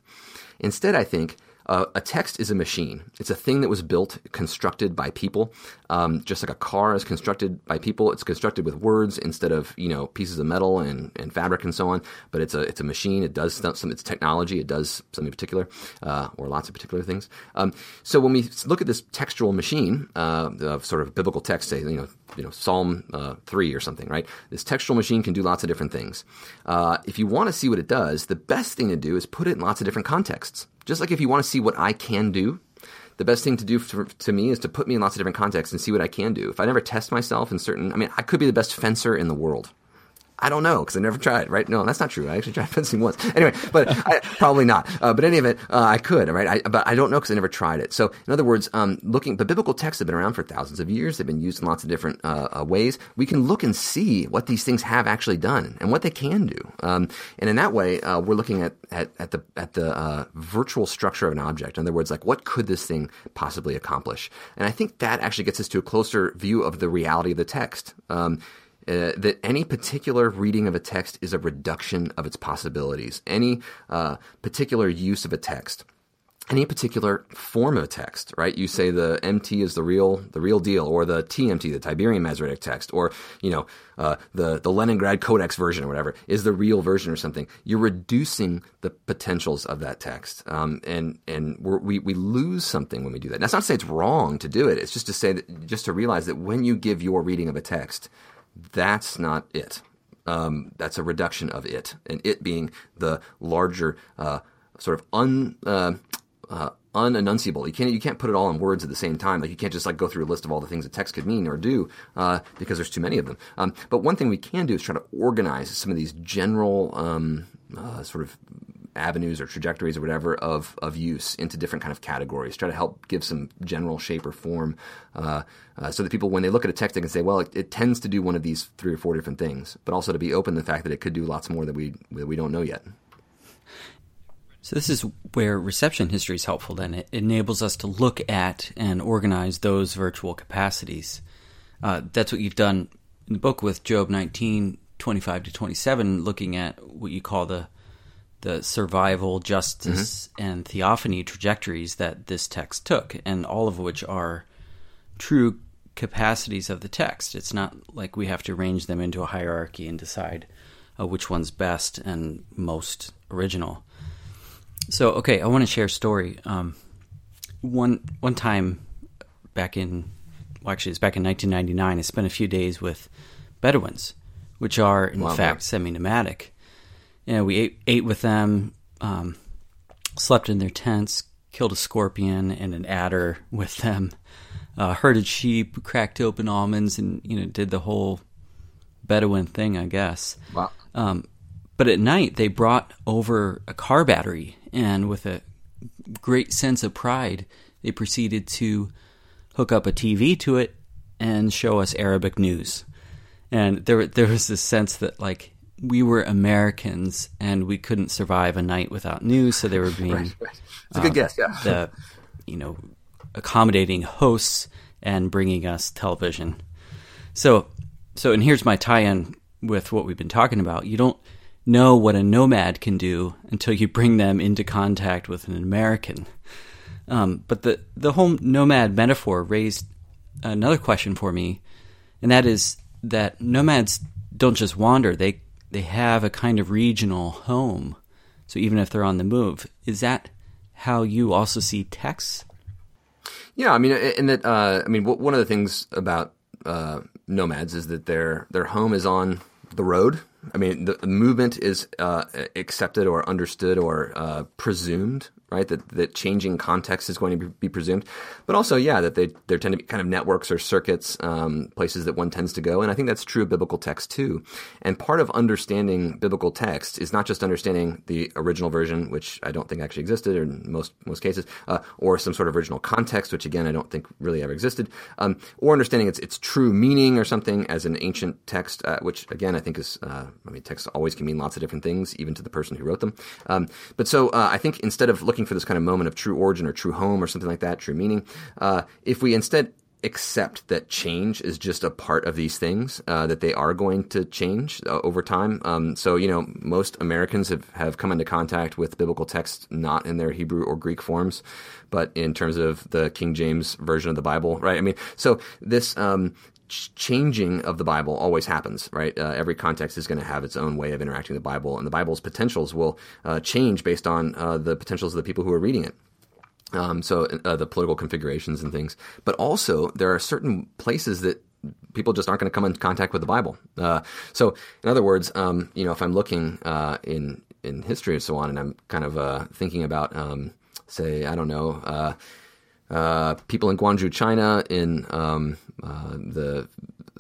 Instead, I think uh, a text is a machine. It's a thing that was built, constructed by people, um, just like a car is constructed by people. It's constructed with words instead of you know pieces of metal and, and fabric and so on. But it's a it's a machine. It does some. It's technology. It does something particular, uh, or lots of particular things. Um, so when we look at this textual machine uh, of sort of biblical text, say you know you know Psalm uh, three or something, right? This textual machine can do lots of different things. Uh, if you want to see what it does, the best thing to do is put it in lots of different contexts. Just like if you want to see what I can do, the best thing to do for, to me is to put me in lots of different contexts and see what I can do. If I never test myself in certain, I mean, I could be the best fencer in the world. I don't know because I never tried. Right? No, that's not true. I actually tried fencing once. Anyway, but I, probably not. Uh, but any of it, uh, I could. Right? I, but I don't know because I never tried it. So, in other words, um, looking, but biblical texts have been around for thousands of years. They've been used in lots of different uh, uh, ways. We can look and see what these things have actually done and what they can do. Um, and in that way, uh, we're looking at, at, at the at the uh, virtual structure of an object. In other words, like what could this thing possibly accomplish? And I think that actually gets us to a closer view of the reality of the text. Um, uh, that any particular reading of a text is a reduction of its possibilities. Any uh, particular use of a text, any particular form of a text, right? You say the MT is the real, the real deal, or the TMT, the Tiberian Masoretic text, or you know uh, the the Leningrad Codex version or whatever is the real version or something. You're reducing the potentials of that text, um, and and we we lose something when we do that. That's not to say it's wrong to do it. It's just to say that just to realize that when you give your reading of a text that's not it. Um, that's a reduction of it, and it being the larger uh, sort of un. Uh, uh, unenunciable. You can't you can't put it all in words at the same time. Like you can't just like go through a list of all the things a text could mean or do uh, because there's too many of them. Um, but one thing we can do is try to organize some of these general um, uh, sort of avenues or trajectories or whatever of, of use into different kind of categories. Try to help give some general shape or form uh, uh, so that people, when they look at a text, they can say, well, it, it, tends to do one of these three or four different things, but also to be open to the fact that it could do lots more that we, that we don't know yet. So this is where reception history is helpful. Then it enables us to look at and organize those virtual capacities. Uh, that's what you've done in the book with Job 19, 25 to 27, looking at what you call the the survival, justice, mm-hmm. and theophany trajectories that this text took, and all of which are true capacities of the text. It's not like we have to arrange them into a hierarchy and decide uh, which one's best and most original. So, okay, I want to share a story. Um, one one time back in, well, actually, it's back in 1999. I spent a few days with Bedouins, which are in wow, fact semi-nomadic you know, we ate, ate with them, um, slept in their tents, killed a scorpion and an adder with them, uh, herded sheep, cracked open almonds, and you know did the whole Bedouin thing, I guess. Wow. Um, but at night they brought over a car battery, and with a great sense of pride, they proceeded to hook up a TV to it and show us Arabic news. And there, there was this sense that like we were Americans and we couldn't survive a night without news, so they were being right, right. It's a good uh, guess, yeah. the you know accommodating hosts and bringing us television. So so and here's my tie-in with what we've been talking about. You don't know what a nomad can do until you bring them into contact with an American. Um, but the the whole nomad metaphor raised another question for me, and that is that nomads don't just wander; they they have a kind of regional home. So even if they're on the move, is that how you also see texts? Yeah, I mean, and that uh, I mean, one of the things about uh, nomads is that their their home is on the road. I mean, the, movement is uh, accepted or understood or uh, presumed right? That that changing context is going to be, presumed, but also, yeah, that they there tend to be kind of networks or circuits, um, places that one tends to go, and I think that's true of biblical text too. And part of understanding biblical text is not just understanding the original version, which I don't think actually existed in most most cases, uh, or some sort of original context, which again I don't think really ever existed, um, or understanding its its true meaning or something as an ancient text, uh, which again I think is, uh, I mean, texts always can mean lots of different things, even to the person who wrote them. Um, but so uh, I think instead of looking looking for this kind of moment of true origin or true home or something like that, true meaning, uh, if we instead accept that change is just a part of these things, uh, that they are going to change uh, over time. Um, so, you know, most Americans have, have come into contact with biblical texts not in their Hebrew or Greek forms, but in terms of the King James version of the Bible, right? I mean, so this, um, changing of the Bible always happens, right? Uh, every context is going to have its own way of interacting with the Bible, and the Bible's potentials will uh, change based on uh, the potentials of the people who are reading it. Um, so uh, the political configurations and things, but also there are certain places that people just aren't going to come in contact with the Bible. Uh, so, in other words, um, you know, if I'm looking uh, in in history and so on, and I'm kind of thinking about, um, say, I don't know people in Guangzhou, China, in um, uh, the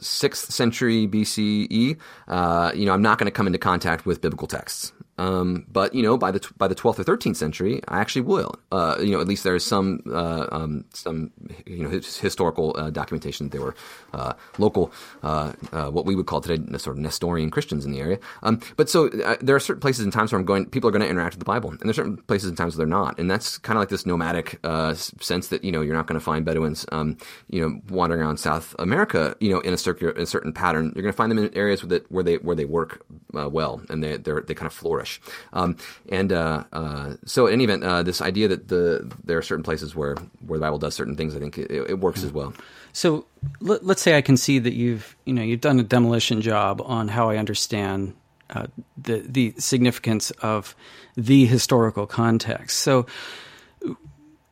sixth century BCE. Uh, you know, I'm not going to come into contact with biblical texts. Um, but you know, by the by the 12th or 13th century, I actually will. Uh, you know, at least there is some uh, um, some you know historical uh, documentation that there were uh, local uh, uh, what we would call today sort of Nestorian Christians in the area. Um, but so there are certain places and times where I'm going. People are going to interact with the Bible, and there's certain places and times where they're not. And that's kind of like this nomadic sense that you know you're not going to find Bedouins, um, you know, wandering around South America, you know, in a circular in a certain pattern. You're going to find them in areas where they where they work well and they they kind of flourish flourish. Um, and uh, uh, so, in any event, uh, this idea that the there are certain places where where the Bible does certain things, I think it, it works as well. So, let, us say I can see that you've you know you've done a demolition job on how I understand uh, the the significance of the historical context. So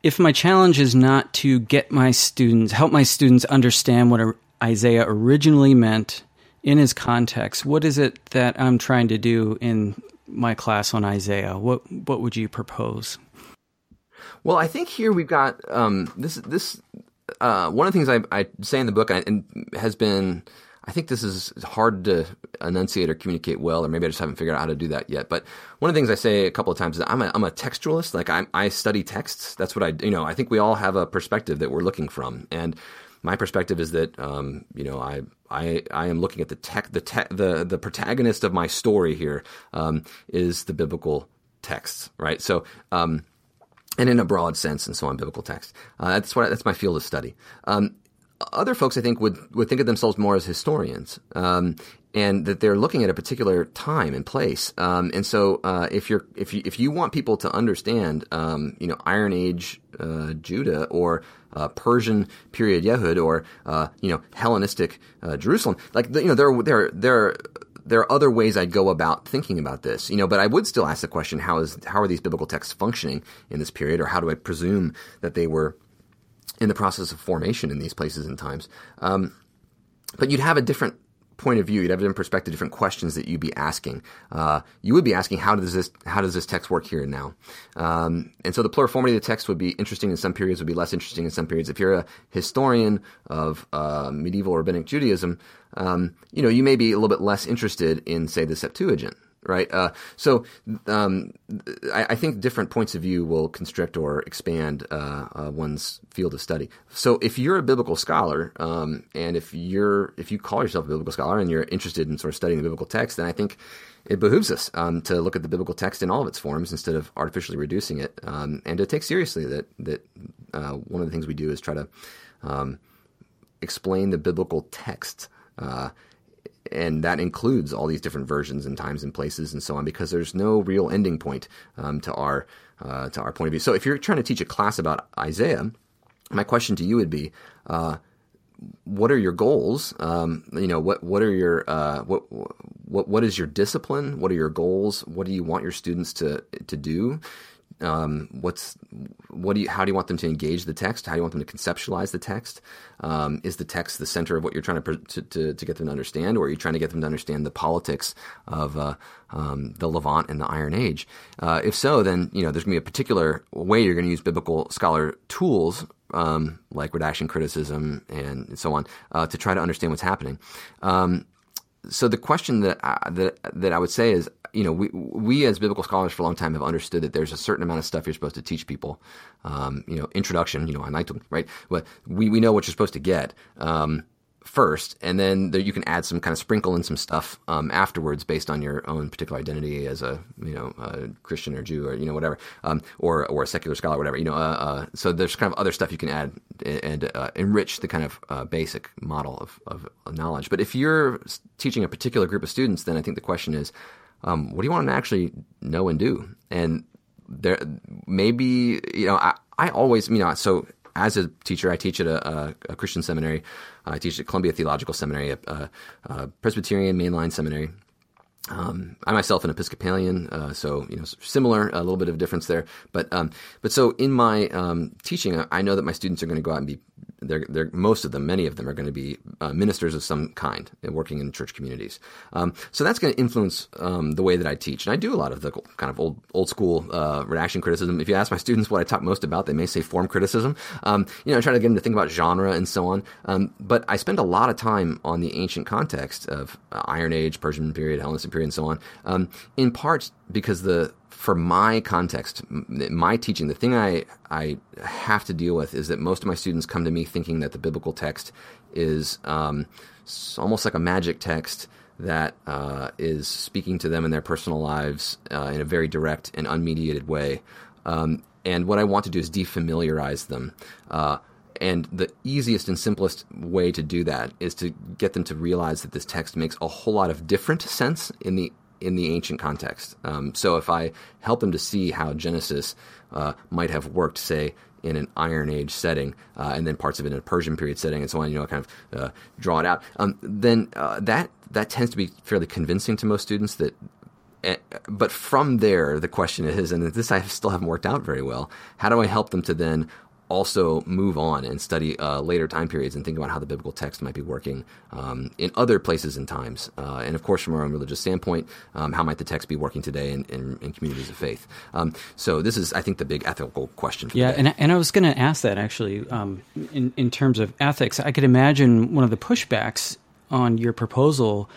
if my challenge is not to get my students, help my students understand what Isaiah originally meant in his context, what is it that I'm trying to do in my class on Isaiah, what what would you propose? Well, I think here we've got um, this this uh, one of the things I, I, say in the book and has been. I think this is hard to enunciate or communicate well, or maybe I just haven't figured out how to do that yet. But one of the things I say a couple of times is I'm a, I'm a textualist. Like I, I study texts. That's what I, you know, I think we all have a perspective that we're looking from. And my perspective is that um, you know I I I am looking at the tech the the the protagonist of my story here um, is the biblical texts, right? So. Um, and in a broad sense, and so on, biblical text. Uh, that's what that's my field of study. Um, other folks, I think, would would think of themselves more as historians, um, and that they're looking at a particular time and place. Um, and so, uh, if you're if you if you want people to understand, um, you know, Iron Age uh, Judah or uh, Persian period Yehud or uh, you know Hellenistic uh, Jerusalem. Like you know there there there there are other ways I'd go about thinking about this, you know, but I would still ask the question: How is how are these biblical texts functioning in this period, or how do I presume that they were in the process of formation in these places and times? Um, but you'd have a different point of view, you'd have different perspective, different questions that you'd be asking. Uh, you would be asking, how does this how does this text work here and now? Um, and so the pluriformity of the text would be interesting in some periods, would be less interesting in some periods. If you're a historian of uh, medieval rabbinic Judaism, um, you know you may be a little bit less interested in, say, the Septuagint right? Uh, so um, I, I, think different points of view will constrict or expand uh, uh, one's field of study. So if you're a biblical scholar, um, and if you're if you call yourself a biblical scholar and you're interested in sort of studying the biblical text, then I think it behooves us um, to look at the biblical text in all of its forms instead of artificially reducing it, um, and to take seriously that that uh, one of the things we do is try to um, explain the biblical text uh, and that includes all these different versions and times and places and so on because there's no real ending point um, to our uh, to our point of view. So if you're trying to teach a class about Isaiah, my question to you would be. Uh, what are your goals? Um, you know, what what are your uh, what what what is your discipline? What are your goals? What do you want your students to to do? Um, what's what do you how do you want them to engage the text? How do you want them to conceptualize the text? Um, is the text the center of what you're trying to, to, to, get them to understand, or are you trying to get them to understand the politics of uh, um, the Levant and the Iron Age? Uh, if so, then you know there's going to be a particular way you're going to use biblical scholar tools um, like redaction criticism and so on uh, to try to understand what's happening. Um, so the question that I, that that I would say is, you know, we we as biblical scholars for a long time have understood that there's a certain amount of stuff you're supposed to teach people. Um, you know, introduction, you know, I like to right, but we we know what you're supposed to get. Um, first, and then there, you can add some kind of sprinkle in some stuff um, afterwards based on your own particular identity as a you know a Christian or Jew or you know whatever, um, or or a secular scholar, or whatever. You know, uh, uh, so there's kind of other stuff you can add and uh, enrich the kind of uh, basic model of, of knowledge. But if you're teaching a particular group of students, then I think the question is, um, what do you want to actually know and do? And there, maybe you know, I, I always, you know, so as a teacher, I teach at a, a Christian seminary. I teach at Columbia Theological Seminary, a, a Presbyterian mainline seminary. Um, I myself an Episcopalian, uh, so you know similar, a little bit of difference there. But um, but so in my um, teaching, I know that my students are going to go out and be they're, they're, most of them, many of them, are going to be uh, ministers of some kind working in church communities. Um, so that's going to influence um, the way that I teach. And I do a lot of the kind of old old school uh, redaction criticism. If you ask my students what I talk most about, they may say form criticism. Um, you know, I try to get them to think about genre and so on. Um, but I spend a lot of time on the ancient context of uh, Iron Age, Persian period, Hellenistic period, and so on. Um, in part because the for my context, my teaching, the thing I, I have to deal with is that most of my students come to me thinking that the biblical text is um, almost like a magic text that uh, is speaking to them in their personal lives uh, in a very direct and unmediated way. Um, and what I want to do is defamiliarize them. Uh, and the easiest and simplest way to do that is to get them to realize that this text makes a whole lot of different sense in the in the ancient context. Um, so if I help them to see how Genesis uh, might have worked, say, in an Iron Age setting, uh, and then parts of it in a Persian period setting, and so on, you know, kind of uh, draw it out, um, then uh, that that tends to be fairly convincing to most students that eh, but from there, the question is, and this I still haven't worked out very well. How do I help them to then also move on and study uh, later time periods and think about how the biblical text might be working um, in other places and times. Uh, and of course, from our own religious standpoint, um, how might the text be working today in, in, in communities of faith? Um, so this is, I think, the big ethical question. yeah, and, and I was going to ask that actually um, in, in terms of ethics. I could imagine one of the pushbacks on your proposal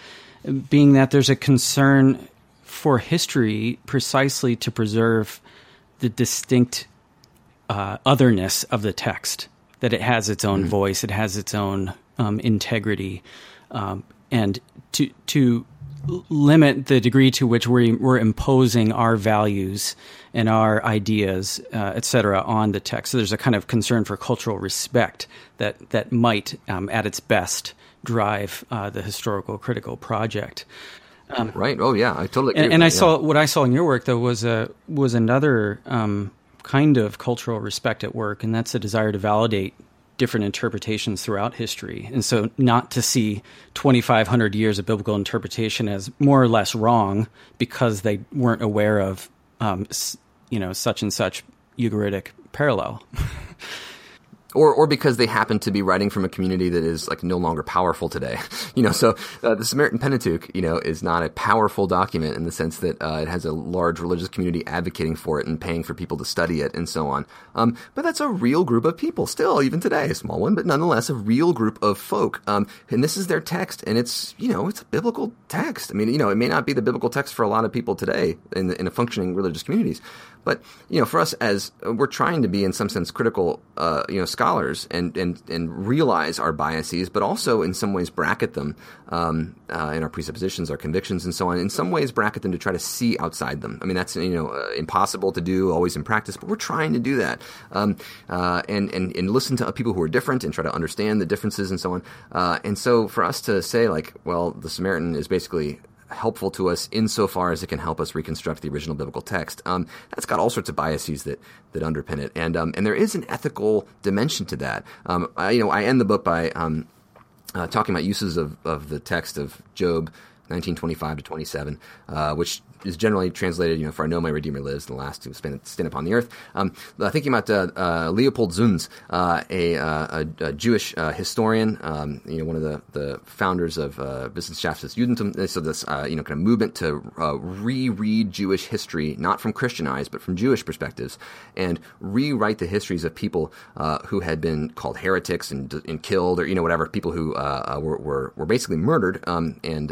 being that there's a concern for history precisely to preserve the distinct uh, otherness of the text, that it has its own mm. voice, it has its own um, integrity, um, and to to limit the degree to which we're, we're imposing our values and our ideas, uh, et cetera, on the text. So there's a kind of concern for cultural respect that that might, um, at its best, drive uh, the historical critical project. Um, right. Oh yeah, I totally. and, and I yeah. saw what I saw in your work though was a was another um, kind of cultural respect at work, and that's a desire to validate different interpretations throughout history. And so, not to see 2,500 years of biblical interpretation as more or less wrong because they weren't aware of, um, you know, such and such Ugaritic parallel. or or because they happen to be writing from a community that is like no longer powerful today. you know, so uh, the Samaritan Pentateuch, you know, is not a powerful document in the sense that uh, it has a large religious community advocating for it and paying for people to study it and so on. Um, but that's a real group of people, still, even today, a small one, but nonetheless a real group of folk. Um, and this is their text, and it's you know it's a biblical text. I mean, you know, it may not be the biblical text for a lot of people today in, in a functioning religious communities, but you know, for us as we're trying to be in some sense critical, uh, you know, scholars and and and realize our biases, but also in some ways bracket them um, uh, in our presuppositions, our convictions, and so on. In some ways, bracket them to try to see outside them. I mean, that's you know uh, impossible to do always in practice, but we're trying to do that um, uh, and and and listen to people who are different and try to understand the differences and so on. Uh, and so for us to say like, well, the Samaritan is basically helpful to us insofar as it can help us reconstruct the original biblical text. Um, that's got all sorts of biases that that underpin it, and um, and there is an ethical dimension to that. Um, I, you know, I end the book by um, uh, talking about uses of, of the text of Job 1925 to 27, uh, which is generally translated, you know, for I know my Redeemer lives, and the last to stand upon the earth. Um, thinking about uh, uh, Leopold Zunz, uh, a, uh, a, a, Jewish uh, historian, um, you know, one of the, the founders of uh, Wissenschaft des Judentum, so this, uh, you know, kind of movement to reread Jewish history, not from Christian eyes, but from Jewish perspectives, and rewrite the histories of people who had been called heretics and, and killed, or, you know, whatever, people who were, were, were, basically murdered um, and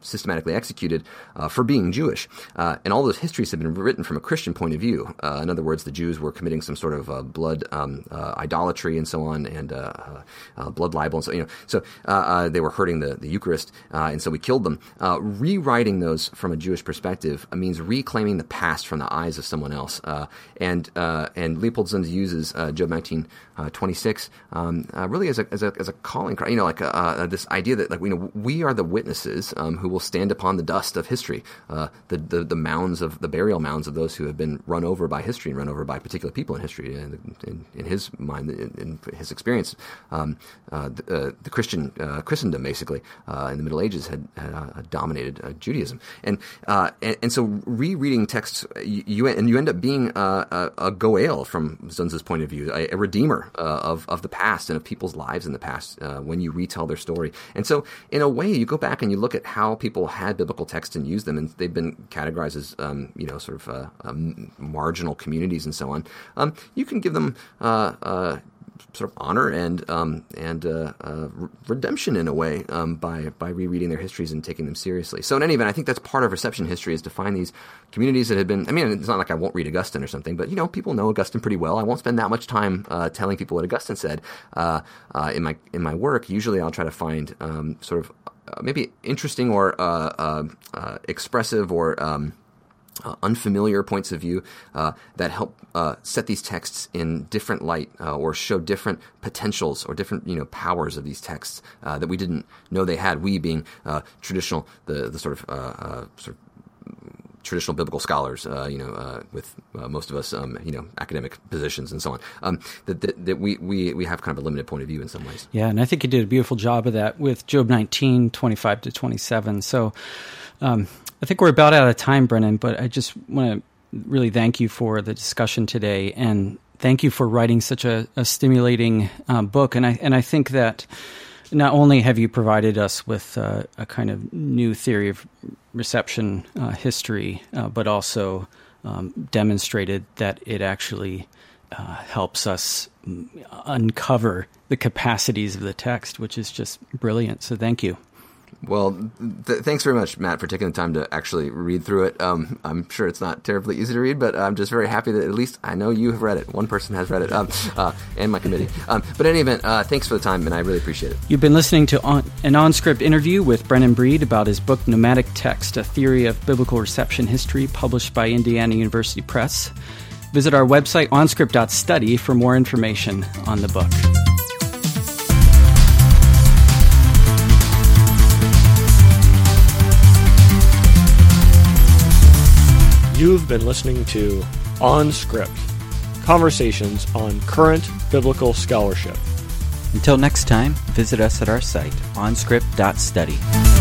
systematically executed for being Jewish. Uh, and all those histories have been written from a Christian point of view. Uh, in other words, the Jews were committing some sort of uh, blood um, uh, idolatry and so on, and uh, blood libel, and so you know. So they were hurting the, the Eucharist, and so we killed them. rewriting those from a Jewish perspective means reclaiming the past from the eyes of someone else. and and Leopold Zunz uses Job 19, 26 um, really as a, as a as a calling cry. You know, like this idea that like you know we are the witnesses um, who will stand upon the dust of history, uh, the, the, the mounds of the burial mounds of those who have been run over by history and run over by particular people in history. In, in, in his mind, in, in his experience, um, uh, the, uh, the, Christian uh, Christendom basically uh, in the Middle Ages had, had uh, dominated Judaism, and, and, and so rereading texts, you, you, and you end up being a, a Goel from Zunz's point of view, a, a redeemer of of the past and of people's lives in the past when you retell their story. And so, in a way, you go back and you look at how people had biblical texts and used them, and they've been categorized as um, you know sort of uh, um, marginal communities and so on. Um, you can give them uh, uh, sort of honor and um, and uh, uh, redemption in a way um, by by rereading their histories and taking them seriously. So in any event, I think that's part of reception history is to find these communities that have been. I mean, it's not like I won't read Augustine or something, but you know, people know Augustine pretty well. I won't spend that much time telling people what Augustine said in my in my work. Usually, I'll try to find sort of uh, maybe interesting or expressive or um, uh, unfamiliar points of view uh, that help uh, set these texts in different light uh, or show different potentials or different you know powers of these texts uh, that we didn't know they had. We being uh, traditional, the the sort of sort of traditional biblical scholars, uh, you know, uh, with uh, most of us, um, you know, academic positions and so on, um, that, that, that, we, we, we have kind of a limited point of view in some ways. Yeah, and I think you did a beautiful job of that with Job 19, 25 to 27. So um, I think we're about out of time, Brennan, but I just want to really thank you for the discussion today and thank you for writing such a, a stimulating um, book. And I, and I think that not only have you provided us with uh, a kind of new theory of reception uh, history, uh, but also um, demonstrated that it actually uh, helps us mm, uncover the capacities of the text, which is just brilliant. So thank you. Well, th- thanks very much, Matt, for taking the time to actually read through it. Um, I'm sure it's not terribly easy to read, but I'm just very happy that at least I know you have read it. One person has read it, um, uh, and my committee. Um, but in any event, uh, thanks for the time, and I really appreciate it. You've been listening to on- an on-script interview with Brennan Breed about his book Nomadic Text: A Theory of Biblical Reception History, published by Indiana University Press. Visit our website onscript.study for more information on the book. You've been listening to On Script Conversations on Current Biblical Scholarship. Until next time, visit us at our site, onscript.study.